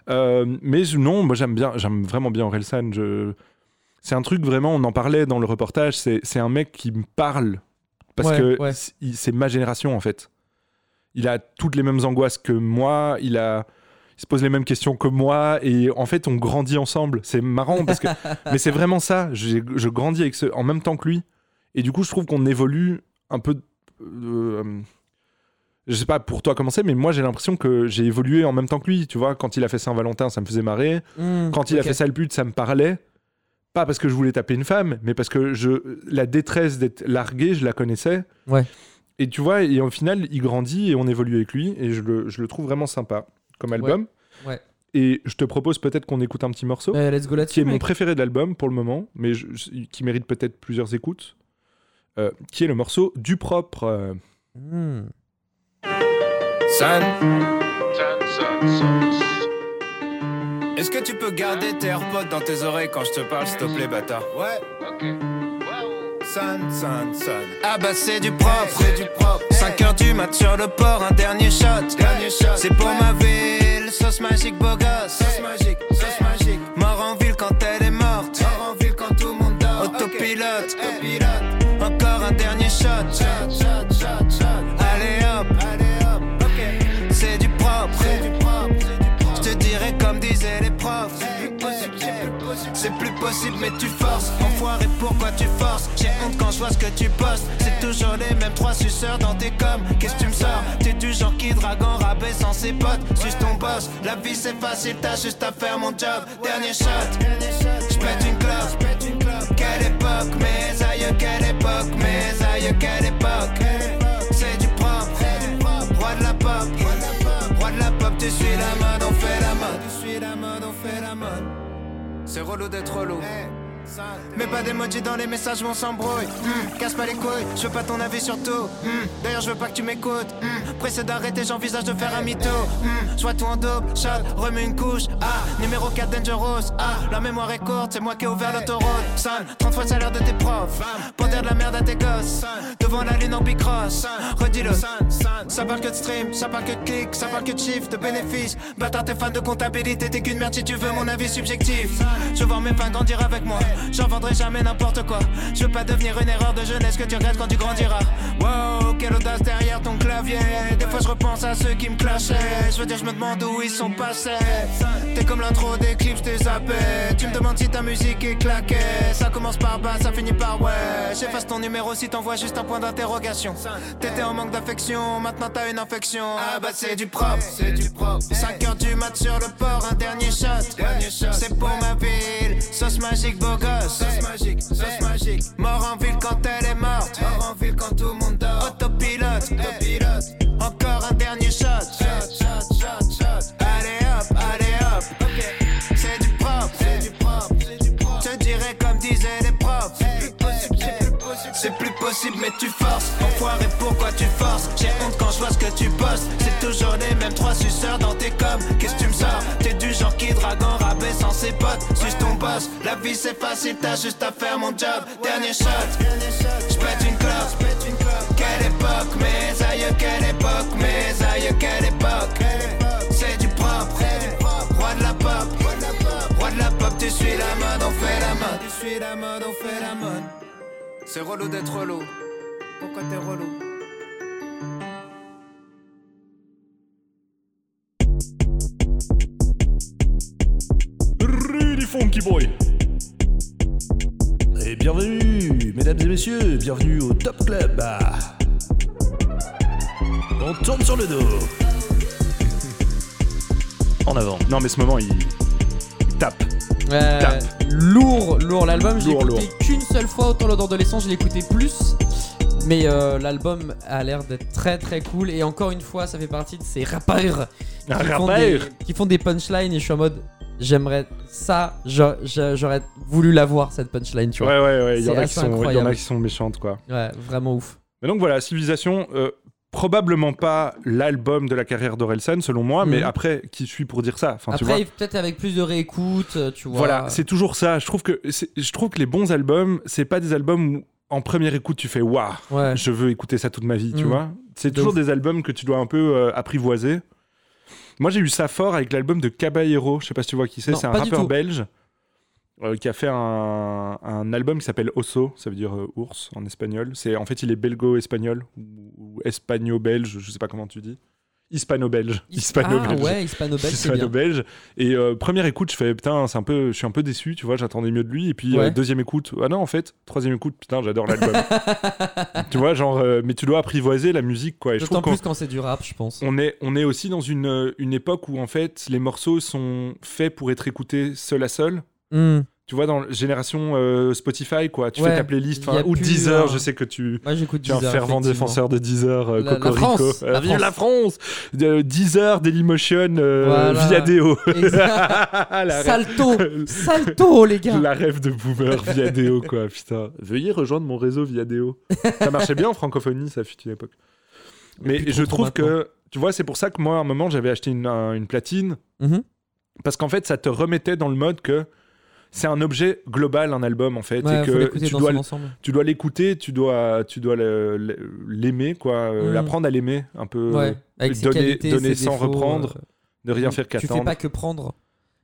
Euh, mais non, moi j'aime bien, j'aime vraiment bien Orelsan. Je... C'est un truc vraiment, on en parlait dans le reportage. C'est, un mec qui me parle parce Ouais, que ouais. c'est, ma génération en fait. Il a toutes les mêmes angoisses que moi. Il a, il se pose les mêmes questions que moi et en fait on grandit ensemble. C'est marrant parce que, mais c'est vraiment ça. Je grandis avec ce, en même temps que lui et du coup je trouve qu'on évolue un peu. euh, je sais pas pour toi comment c'est, mais moi j'ai l'impression que j'ai évolué en même temps que lui. Tu vois, quand il a fait Saint-Valentin, ça me faisait marrer. Hmm, Quand il a fait sale pute, ça me parlait. Pas parce que je voulais taper une femme, mais parce que je, la détresse d'être largué, je la connaissais. Ouais. Et tu vois, et au final, il grandit et on évolue avec lui. Et je le, je le trouve vraiment sympa comme album. Ouais. Et je te propose peut-être qu'on écoute un petit morceau, Euh, let's go qui est mon préféré de l'album pour le moment, mais je- qui mérite peut-être plusieurs écoutes. euh, qui est le morceau Du propre. euh. San. Est-ce que tu peux garder tes AirPods dans tes oreilles quand je te parle, s'il te plaît, bâtard? Ouais. San, san, san. Ah bah c'est du propre, c'est du propre. 5 heures du mat sur le port, un dernier shot. Dernier shot. C'est pour ma ville, sauce magique, beau gosse. Sauce magique, les. C'est plus possible, mais tu forces. Enfoiré, pourquoi tu forces? J'ai honte quand je vois ce que tu postes. C'est toujours les mêmes trois suceurs dans tes coms. Qu'est-ce que tu me sors? T'es du genre qui drague en sans ses potes. Suis ton boss. La vie c'est facile, t'as juste à faire mon job. Dernier shot. J'pète une clope. Quelle époque, mes aïeux, quelle époque, mes aïeux, quelle époque? C'est du propre. Roi de la pop. Roi de la pop, tu suis la on suis la mode. C'est relou d'être relou. Mais pas d'emoji dans les messages, on s'embrouille. Hmm, casse pas les couilles, je veux pas ton avis sur tout. Hmm, D'ailleurs, je veux pas que tu m'écoutes. Hmm, pressé d'arrêter, j'envisage de faire un mytho. Hmm, je vois tout en double, shot, remets une couche. Ah, numéro 4 Dangerous. Ah, la mémoire est courte, c'est moi qui ai ouvert l'autoroute. Son, 30 fois le salaire de tes profs. Pour dire de la merde à tes gosses. Devant la lune en bicross. Redis-le. Ça parle que de stream, ça parle que de clics, ça parle que de chiffres, de bénéfices. Bâtard, t'es fan de comptabilité, t'es qu'une merde si tu veux mon avis subjectif. Je voir mes fans grandir avec moi, j'en vendrai jamais n'importe quoi. Je veux pas devenir une erreur de jeunesse que tu regrettes quand tu grandiras. Wow, quelle audace derrière ton clavier. Des fois je repense à ceux qui me clashaient. Je veux dire, je me demande où ils sont passés. T'es comme l'intro des clips, je t'ai zappé. Tu me demandes si ta musique est claquée. Ça commence par bas, ça finit par ouais. J'efface ton numéro si t'envoies juste un point d'interrogation. T'étais en manque d'affection, maintenant t'as une infection. Ah bah c'est du propre, c'est du propre. 5 heures du mat sur le port, un dernier shot. C'est pour ma ville, sauce magique, beau gosse. Sauce magique, sauce magique. Mort en ville quand elle est morte. Mort en ville quand tout le monde dort. Autopilote, autopilote. Encore un dernier shot. Shot, C'est plus possible, mais tu forces. Enfoiré, pourquoi tu forces? J'ai honte quand je vois ce que tu postes. C'est toujours les mêmes trois suceurs dans tes coms. Qu'est-ce que tu me sors? T'es du genre qui drague en rabais sans ses potes. Suis ton boss. La vie c'est facile, t'as juste à faire mon job. Dernier shot. J'pète une clope. Quelle époque, mes aïeux, quelle époque, mes aïeux, quelle époque? C'est du propre. Roi de la pop. Roi de la pop, tu suis la mode, on fait la mode. Tu suis la mode, on fait la mode. C'est relou d'être relou. Pourquoi t'es relou? Rudy Funky Boy. Et bienvenue, mesdames et messieurs, bienvenue au Top Club. On tourne sur le dos. En avant. Non, mais ce moment, il, il tape. Euh, lourd, lourd. L'album, Lourd, écouté qu'une seule fois. Autant l'essence, je l'ai écouté plus. Mais euh, l'album a l'air d'être très très cool. Et encore une fois, ça fait partie de ces rappeurs qui, font, des, qui font des punchlines. Et je suis en mode, j'aimerais ça. j'a- j'a- J'aurais voulu l'avoir cette punchline, tu vois. Ouais, ouais, ouais. Il y, en a y en qui sont méchantes, quoi. Ouais, vraiment ouf. Mais donc voilà, Civilisation, euh, probablement pas l'album de la carrière d'Orelsan, selon moi, mais Mhm. après, qui suis pour dire ça? Enfin. Après, peut-être avec plus de réécoute, euh, tu vois. Voilà, c'est toujours ça. Je trouve que je trouve que les bons albums, c'est pas des albums où en première écoute tu fais waouh, Ouais. je veux écouter ça toute ma vie, tu Mm. vois? C'est toujours ouf. des albums que tu dois un peu euh, apprivoiser. Moi, j'ai eu ça fort avec l'album de Caballero. Je sais pas si tu vois qui c'est. C'est un rappeur belge euh, qui a fait un, un album qui s'appelle Osso. Ça veut dire euh, ours en espagnol. C'est en fait, il est belgo-espagnol ou, ou espagno-belge. Je sais pas comment tu dis. Hispano-belge. His- Hispano-belge Ah ouais, hispano-belge, hispano-belge. Et euh, première écoute, je fais putain, c'est un peu, je suis un peu déçu, tu vois, j'attendais mieux de lui. Et puis Ouais. deuxième écoute, ah non, en fait, troisième écoute, putain, j'adore l'album. tu vois, genre, mais tu dois apprivoiser la musique, quoi. Et D'autant plus quand c'est du rap, je pense. on est, on est aussi dans une, une époque où en fait, les morceaux sont faits pour être écoutés seul à seul. Hmm. Tu vois, dans la génération euh, Spotify, quoi. Tu Ouais, fais ta playlist, ou Deezer, un- je sais que tu. Moi, Tu es un fervent défenseur de Deezer, euh, La- la Cocorico. France, Euh, la France. la France De Deezer, Dailymotion, euh, Voilà. Viadeo. Salto Salto, les gars La rêve de boomer Viadeo, quoi, putain. Veuillez rejoindre mon réseau Viadeo. Ça marchait bien en francophonie, ça fut une époque. Mais je trouve maintenant. que, tu vois, c'est pour ça que moi, à un moment, j'avais acheté une, un- une platine, Mhm. parce qu'en fait, ça te remettait dans le mode que c'est un objet global, un album, en fait, Ouais, et que tu dois, tu l'écouter, tu dois, tu dois l'aimer, quoi, euh, Mm. l'apprendre à l'aimer, un peu, Ouais, avec ses donner- qualités, donner ses sans défauts, reprendre, euh, ne rien faire Tu fais qu'attendre. pas que prendre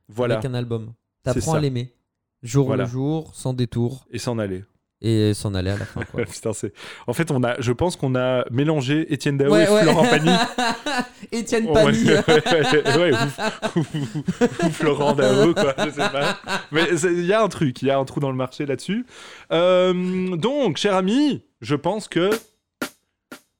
Voilà, avec un album. T'apprends à l'aimer. Jour Voilà. le jour, sans détour, et s'en aller. Et s'en aller à la fin. Quoi. Putain. En fait, on a, je pense qu'on a mélangé Étienne Dao Ouais, et ouais. Florent Pagny. Étienne Pagny. ouais, ou, ou- ou Florent Dao, quoi, je sais pas. Mais il y a un truc, il y a un trou dans le marché là-dessus. Euh, donc, cher ami, je pense que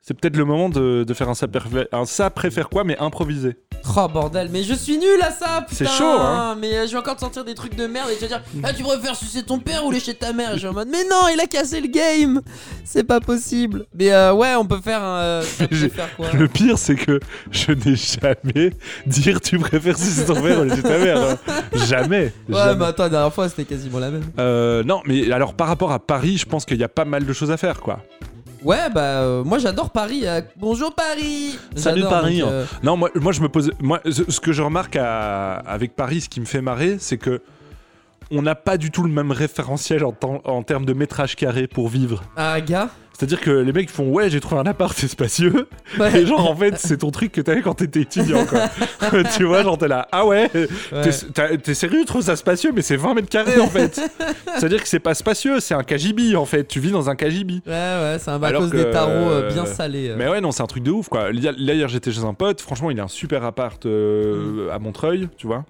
c'est peut-être le moment de, de faire un ça, préfère, un ça préfère quoi, mais improvisé. Oh bordel, mais je suis nul à ça, C'est chaud, hein. Mais euh, je vais encore te sortir des trucs de merde et vas dire Ah, tu préfères sucer ton père ou lécher ta mère Et Je suis en mode Mais non, il a cassé le game C'est pas possible Mais euh, ouais, on peut faire un. euh, ça quoi Le pire, c'est que je n'ai jamais dire tu préfères si c'est ton père ou c'est ta mère. hein. Jamais. Ouais, jamais. mais attends, la dernière fois c'était quasiment la même. Euh, non, mais alors par rapport à Paris, je pense qu'il y a pas mal de choses à faire, quoi. Ouais, bah euh, moi j'adore Paris. euh, Bonjour Paris Salut J'adore, Paris, donc, euh, Non, moi, moi je me pose. Moi, ce ce que je remarque à- avec Paris, ce qui me fait marrer, c'est que on n'a pas du tout le même référentiel en, temps- en termes de métrage carré pour vivre. Un gars C'est-à-dire que les mecs font ouais, j'ai trouvé un appart, c'est spacieux. Ouais. Et genre en fait, c'est ton truc que t'avais quand t'étais étudiant, quoi. tu vois, genre t'es là, ah ouais, Ouais. t'es sérieux, tu trouves ça spacieux, mais c'est 20 mètres carrés en fait. C'est-à-dire que c'est pas spacieux, c'est un KGB en fait. Tu vis dans un KGB. Ouais, ouais, c'est un cause que, des tarots euh, euh, bien salés. euh. Mais ouais, non, c'est un truc de ouf, quoi. Là, hier, j'étais chez un pote. Franchement, il a un super appart euh, à Montreuil, tu vois.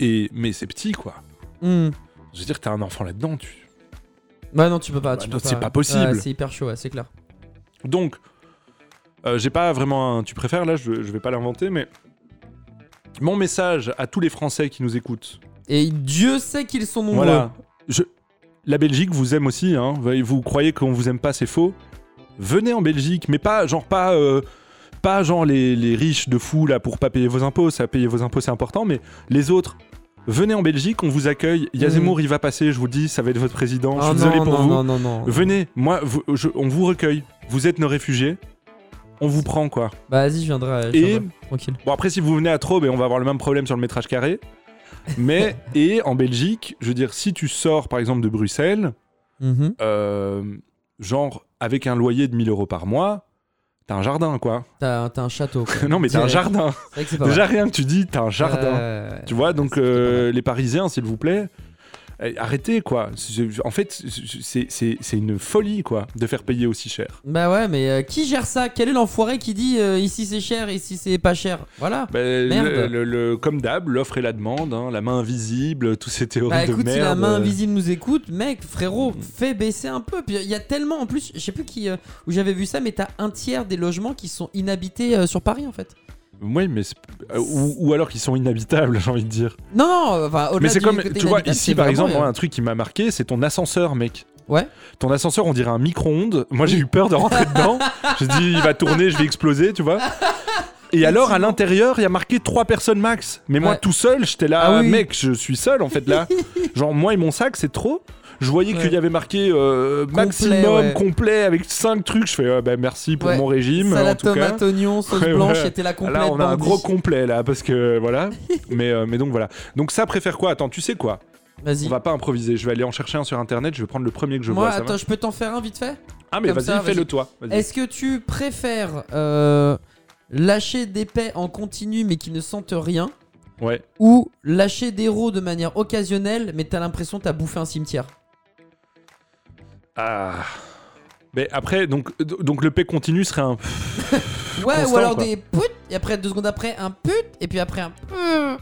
Et mais c'est petit, quoi. Hmm. Je veux dire, t'as un enfant là-dedans. Tu... Bah non, tu peux pas. Bah tu non, peux c'est pas possible. Ouais, c'est hyper chaud, ouais, c'est clair. Donc, euh, j'ai pas vraiment un. Tu préfères là, je, je vais pas l'inventer, mais mon message à tous les Français qui nous écoutent. Et Dieu sait qu'ils sont nombreux. Voilà. Je... La Belgique vous aime aussi. Hein. Vous croyez qu'on vous aime pas, c'est faux. Venez en Belgique, mais pas genre pas. euh, pas genre les, les riches de fou là pour pas payer vos impôts, ça payer vos impôts c'est important, mais les autres, venez en Belgique, on vous accueille. Yazemmour il va passer, je vous le dis, ça va être votre président. je Ah suis non, désolé pour non, vous. Non, non, non. Venez, moi, vous- je- on vous recueille. Vous êtes nos réfugiés. On vous prend quoi. Bah vas-y, je viendrai. je Et- viendrai, Tranquille. Bon après si vous venez à trop, ben, on va avoir le même problème sur le métrage carré. Mais et en Belgique, je veux dire, si tu sors par exemple de Bruxelles, Mhm. euh, genre avec un loyer de 1000 euros par mois, t'as un jardin quoi. T'as un château. quoi. non mais t'as un jardin. C'est vrai que c'est pas Déjà rien que tu dis, t'as un jardin. Euh, Tu vois, donc euh, les Parisiens, s'il vous plaît, arrêtez quoi. En fait, c'est- une folie quoi de faire payer aussi cher. Bah ouais, mais euh, qui gère ça? Quel est l'enfoiré qui dit euh, ici c'est cher, ici c'est pas cher? Voilà. Ben, Merde. le- le- le- comme d'hab, l'offre et la demande, hein, la main invisible, tous ces théories Bah de écoute, merde. si la main euh, invisible nous écoute, mec, frérot, fais baisser un peu. Puis il y a tellement, en plus, je sais plus qui, euh, où j'avais vu ça, mais t'as un tiers des logements qui sont inhabités sur Paris en fait. Oui, mais c'est- euh, ou, ou alors qu'ils sont inhabitables, j'ai envie de dire. Non, non, enfin au-delà Mais c'est comme, tu vois, ici par exemple, euh, un truc qui m'a marqué, c'est ton ascenseur, mec. Ouais. Ton ascenseur, on dirait un micro-ondes. Moi, j'ai eu peur de rentrer dedans. Je dis, il va tourner, je vais exploser, tu vois. Et alors, à l'intérieur, il y a marqué trois personnes max. Mais moi, Ouais. tout seul, j'étais là, Ah oui. mec, je suis seul en fait là. Genre, moi et mon sac, c'est trop. Je voyais Ouais. qu'il y avait marqué euh, Complet, maximum ouais. complet avec 5 trucs. Je fais euh, bah, merci pour Ouais. mon régime. en Salade cas. tomate oignon sauce blanche ouais. était la complète. Là, on a un gros complet là parce que voilà. mais, euh, mais donc voilà. Donc ça préfère quoi? Attends, tu sais quoi? Vas-y. On va pas improviser. Je vais aller en chercher un sur internet. Je vais prendre le premier que je Moi, vois. attends, je peux t'en faire un vite fait? Ah mais vas-y, fais-le toi. Est-ce que tu préfères euh, lâcher des paix en continu mais qui ne sentent rien? Ouais. ou lâcher des rots de manière occasionnelle mais t'as l'impression que t'as bouffé un cimetière? Ah. Mais après, donc, donc le P continu serait un. Ouais, Constant, ou alors quoi. des put et après deux secondes après un put et puis après un put.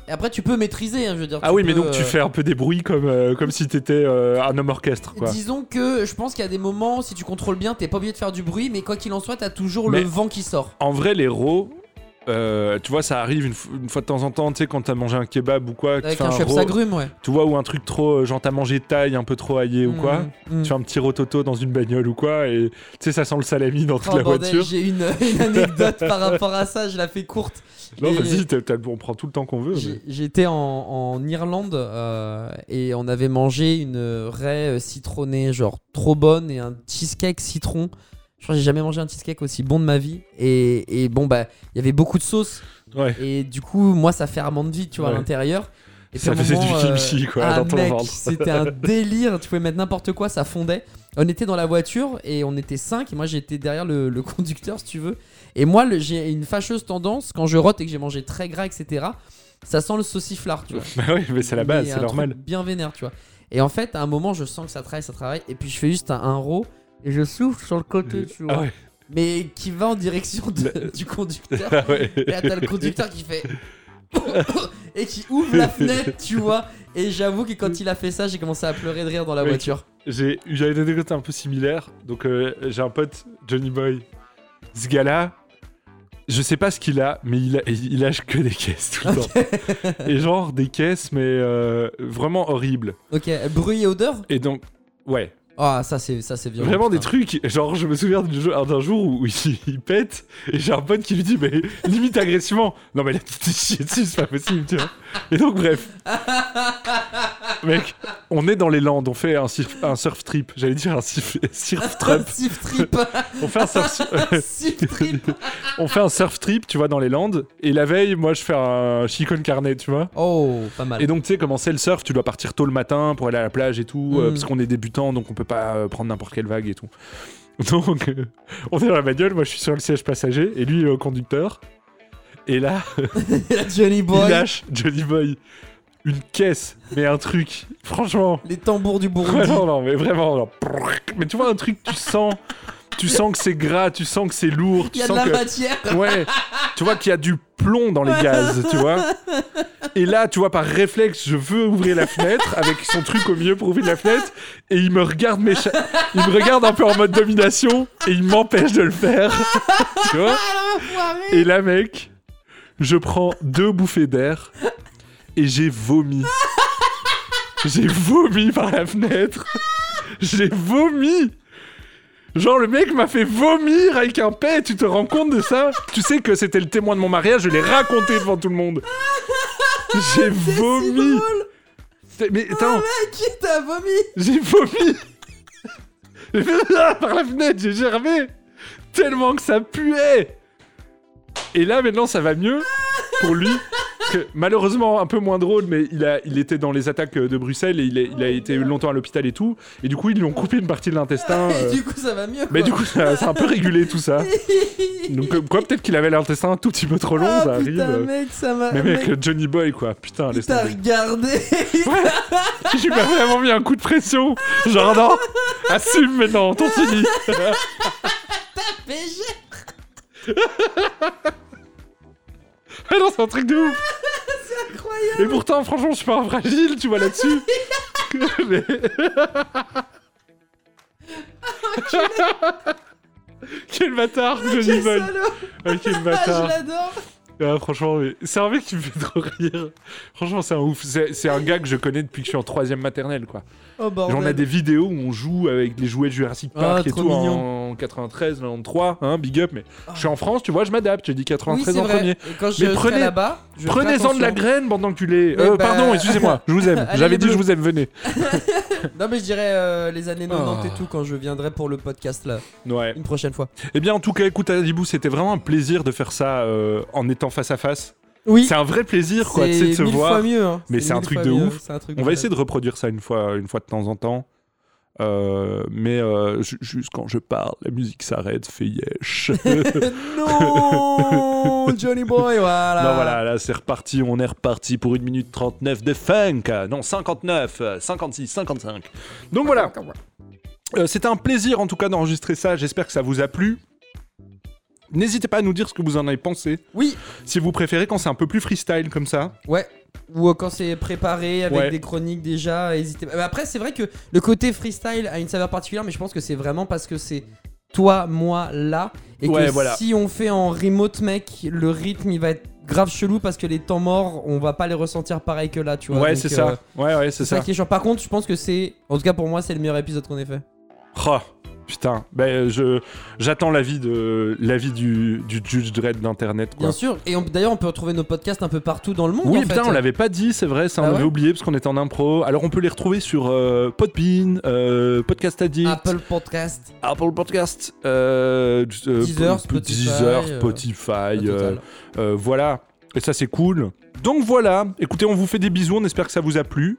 Et après tu peux maîtriser, hein, je veux dire. Ah oui, mais donc tu euh, fais un peu des bruits comme, euh, comme si t'étais euh, un homme orchestre, quoi. Disons que je pense qu'il y a des moments, si tu contrôles bien, t'es pas obligé de faire du bruit, mais quoi qu'il en soit, t'as toujours Mais- le vent qui sort. En vrai, les rots, euh, tu vois, ça arrive une, fois de temps en temps, tu sais, quand t'as mangé un kebab ou quoi, que tu Avec fais un un s'agrume, ouais. tu vois, ou un truc trop, euh, genre t'as mangé taille un peu trop aillé ou quoi. Mm, mm. Tu fais un petit rototo dans une bagnole ou quoi, et tu sais, ça sent le salami dans toute Oh, la bordel, voiture. j'ai une, une anecdote par rapport à ça, je la fais courte. Non, vas-y, on prend tout le temps qu'on veut. mais- J'étais en, en Irlande euh, et on avait mangé une raie citronnée, genre trop bonne, et un cheesecake citron. Je crois que j'ai jamais mangé un cheesecake aussi bon de ma vie. Et, et bon, bah, il y avait beaucoup de sauce. Ouais. Et du coup, moi, ça fait amande vide, tu vois, à Ouais. l'intérieur. Et Ça à faisait du kimchi, quoi, ah, dans ton mec, ventre. C'était un délire. Tu pouvais mettre n'importe quoi, ça fondait. On était dans la voiture et on était 5 et moi j'étais derrière le, le conducteur si tu veux. Et moi j'ai une fâcheuse tendance quand je rote et que j'ai mangé très gras etc. Ça sent le sauciflard tu vois. Bah oui, mais c'est la base, c'est normal. Bien vénère tu vois. Et en fait à un moment je sens que ça travaille, ça travaille et puis je fais juste un, un row et je souffle sur le côté tu vois. Ah ouais. Mais qui va en direction de- du conducteur. Ah ouais. Et là, t'as le conducteur qui fait. et qui ouvre la fenêtre, tu vois. Et j'avoue que quand il a fait ça, j'ai commencé à pleurer de rire dans la Mec. voiture. J'ai j'avais une anecdote un peu similaire. Donc, euh, j'ai un pote, Johnny Boy. Ce gars-là, je sais pas ce qu'il a, mais il, a- il lâche que des caisses tout le temps. Et genre, des caisses, mais euh, vraiment horribles. Ok, bruit et odeur? Et donc, ouais. Ah, ça c'est ça c'est violent. Vraiment des trucs, genre je me souviens d'un jour, où il, il pète et j'ai un pote qui lui dit mais limite agressivement non mais là tu t'es chié dessus c'est pas possible tu vois et donc bref mec on est dans les Landes on fait un, surf- un surf trip j'allais dire un surf, surf trip on fait un surf trip. on fait un surf trip tu vois dans les Landes et la veille moi je fais un chicken carnet tu vois Oh, pas mal. et donc, tu sais, comment c'est le surf, tu dois partir tôt le matin pour aller à la plage et tout, euh, Mm. parce qu'on est débutant, donc on peut pas euh, prendre n'importe quelle vague et tout. Donc, euh, on est dans la bagnole, moi je suis sur le siège passager, et lui il est au conducteur. Et là, Johnny il Boy. lâche, Johnny Boy, une caisse, mais un truc, franchement, Les tambours du Burundi. non, mais vraiment, genre, mais tu vois, un truc, tu sens, tu sens que c'est gras, tu sens que c'est lourd, Il y a de la que. matière. Ouais, tu vois qu'il y a du plomb dans les gaz, tu vois. Et là, tu vois, par réflexe, je veux ouvrir la fenêtre avec son truc au milieu pour ouvrir la fenêtre. Et il me regarde, mécha- il me regarde un peu en mode domination et il m'empêche de le faire. tu vois Et là, mec, je prends deux bouffées d'air et j'ai vomi. J'ai vomi par la fenêtre. J'ai vomi. Genre le mec m'a fait vomir avec un paix, tu te rends compte de ça? Tu sais que c'était le témoin de mon mariage, je l'ai raconté devant tout le monde. J'ai vomi. Mais attends, Qui t'a vomi j'ai vomi. J'ai fait là par la fenêtre, j'ai germé. Tellement que ça puait. Et là maintenant ça va mieux pour lui. Que, malheureusement un peu moins drôle, mais il, a, il était dans les attaques de Bruxelles et il, a été longtemps à l'hôpital et tout. Et du coup ils lui ont coupé une partie de l'intestin. Et euh, du coup, ça va mieux. Mais du coup, ça, ça a un peu régulé tout ça. Donc, euh, quoi, peut-être qu'il avait l'intestin un tout petit peu trop long, ah, ça arrive. putain, mec, ça m'a. Mais mec, mec, Johnny Boy, quoi. Putain, laisse t'a tomber. regardé. Je lui ai vraiment mis un coup de pression. Genre, non, assume maintenant, ton Tilly. PG. Ah non, c'est un truc de ouf. Incroyable. Et pourtant, franchement, je suis pas un fragile, tu vois, là-dessus. Mais- Quel bâtard, Johnny Quel salaud. Ah, quel Ah, je bâtard. l'adore. Ah, franchement, c'est un mec qui me fait trop rire. Franchement, c'est un ouf. C'est un gars que je connais depuis que je suis en troisième maternelle, quoi. Oh bordel. On a des vidéos où on joue avec les jouets de Jurassic Park Ah, et tout mignon. en 93, 93, hein, big up. Mais je suis en France, tu vois, je m'adapte. Je dis Oui, 93 c'est en vrai. premier. Quand je Mais prenez- Prenez-en de la graine pendant que tu l'es. Mais Euh, bah- Pardon, excusez-moi, je vous aime. J'avais dit je vous aime, venez. Non, mais je dirais euh, les années 90 et Ah. tout quand je viendrai pour le podcast là, Ouais. une prochaine fois. Eh bien, en tout cas, écoute, Adibou, c'était vraiment un plaisir de faire ça euh, en étant face à face. Oui, C'est un vrai plaisir, quoi, tu sais, de se mille voir. fois mieux. hein. Mais c'est un truc de ouf. c'est un truc On va essayer de reproduire ça une fois, une fois de temps en temps. Euh, mais euh, ju- juste quand je parle, la musique s'arrête, fait yesh. non, Johnny Boy, voilà. Non, voilà, là c'est reparti, on est reparti pour 1 minute 39 de funk. Non, 59, euh, 56, 55. Donc voilà, Euh, c'était un plaisir en tout cas d'enregistrer ça, j'espère que ça vous a plu. N'hésitez pas à nous dire ce que vous en avez pensé. Oui, Si vous préférez quand c'est un peu plus freestyle comme ça. ouais. Ou euh, quand c'est préparé avec Ouais. des chroniques déjà, hésitez pas. Mais Après, c'est vrai que le côté freestyle a une saveur particulière, mais je pense que c'est vraiment parce que c'est toi, moi, là. Et Ouais, que voilà. si on fait en remote, mec, le rythme il va être grave chelou parce que les temps morts, on va pas les ressentir pareil que là, tu vois. ouais, c'est euh, ça. Ouais, ouais, c'est ça ça. qui est chiant. Par contre, je pense que c'est. En tout cas, pour moi, c'est le meilleur épisode qu'on ait fait. Oh, putain, ben, je, j'attends l'avis, de, l'avis du, du Judge Dredd d'Internet. Bien sûr. Et on- d'ailleurs, on peut retrouver nos podcasts un peu partout dans le monde. Oui, en putain, fait. on l'avait pas dit, c'est vrai, ça on Ah avait ouais oublié parce qu'on était en impro. Alors on peut les retrouver sur euh, Podbean, euh, Podcast Addict, Apple Podcast. Apple Podcast, euh, euh, Deezer, Spotify, Deezer, euh, Spotify, voilà. Et ça c'est cool. Donc voilà, écoutez, on vous fait des bisous, on espère que ça vous a plu.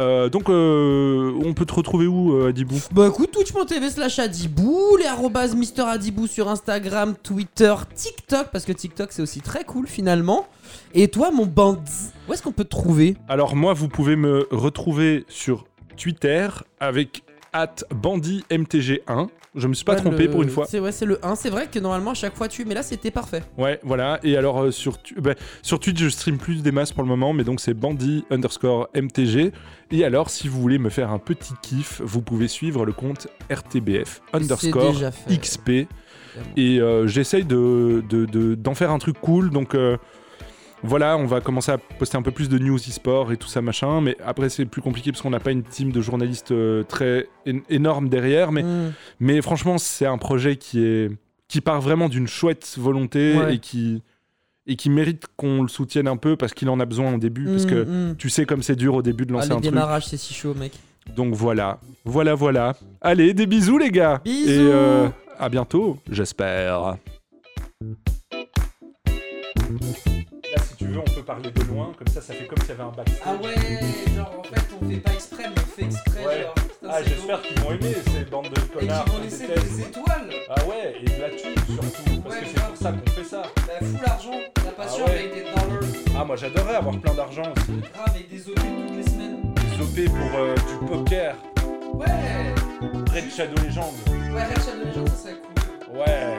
Euh, donc euh, on peut te retrouver où, euh, Adibou? Bah écoute, twitch.tv slash Adibou, les arrobas Mister Adibou sur Instagram, Twitter, TikTok, parce que TikTok c'est aussi très cool finalement. Et toi, mon bandit, où est-ce qu'on peut te trouver? Alors moi, vous pouvez me retrouver sur Twitter avec bandymtg1. Je me suis pas Ouais, trompé le- pour une fois. C'est ouais, c'est le 1. C'est vrai que normalement, à chaque fois tu. Mais là, c'était parfait. Ouais, voilà. Et alors euh, sur, tu- bah, sur Twitch, je stream plus des masses pour le moment, mais donc c'est bandy underscore mtg. Et alors, si vous voulez me faire un petit kiff, vous pouvez suivre le compte rtbf underscore déjà fait. xp. Et euh, j'essaye de, de- de- d'en faire un truc cool. Donc euh, voilà, on va commencer à poster un peu plus de news e-sport et tout ça machin. Mais après, c'est plus compliqué parce qu'on n'a pas une team de journalistes euh, très énorme derrière. Mais, Mm. mais franchement, c'est un projet qui, est, qui part vraiment d'une chouette volonté Ouais. et, qui, et qui mérite qu'on le soutienne un peu parce qu'il en a besoin au début. Parce Mm, que mm. tu sais comme c'est dur au début de Ah, lancer les un truc. démarrages, c'est si chaud, mec. Donc voilà, voilà, voilà. Allez, des bisous les gars. Bisous. Et euh, à bientôt, j'espère. Veux, on peut parler de loin, comme ça, ça fait comme s'il y avait un backstage. Ah ouais, genre en fait, on fait pas exprès, mais on fait exprès. Ouais. Genre, putain, Ah, j'espère qu'ils vont aimer ces bandes de lourd. Et connards. qui vont laisser des étoiles. Ah ouais, et de la thune surtout, parce Ouais, que c'est pour ça qu'on fait ça. Bah, fous l'argent, la passion Ah ouais. avec des dollars. Ah, moi j'adorerais avoir plein d'argent aussi. Grave, avec des OP toutes les semaines. Des OP pour euh, du poker, Ouais. Red Shadow Legend. Ouais, Red Shadow Legends, ça serait cool. Ouais.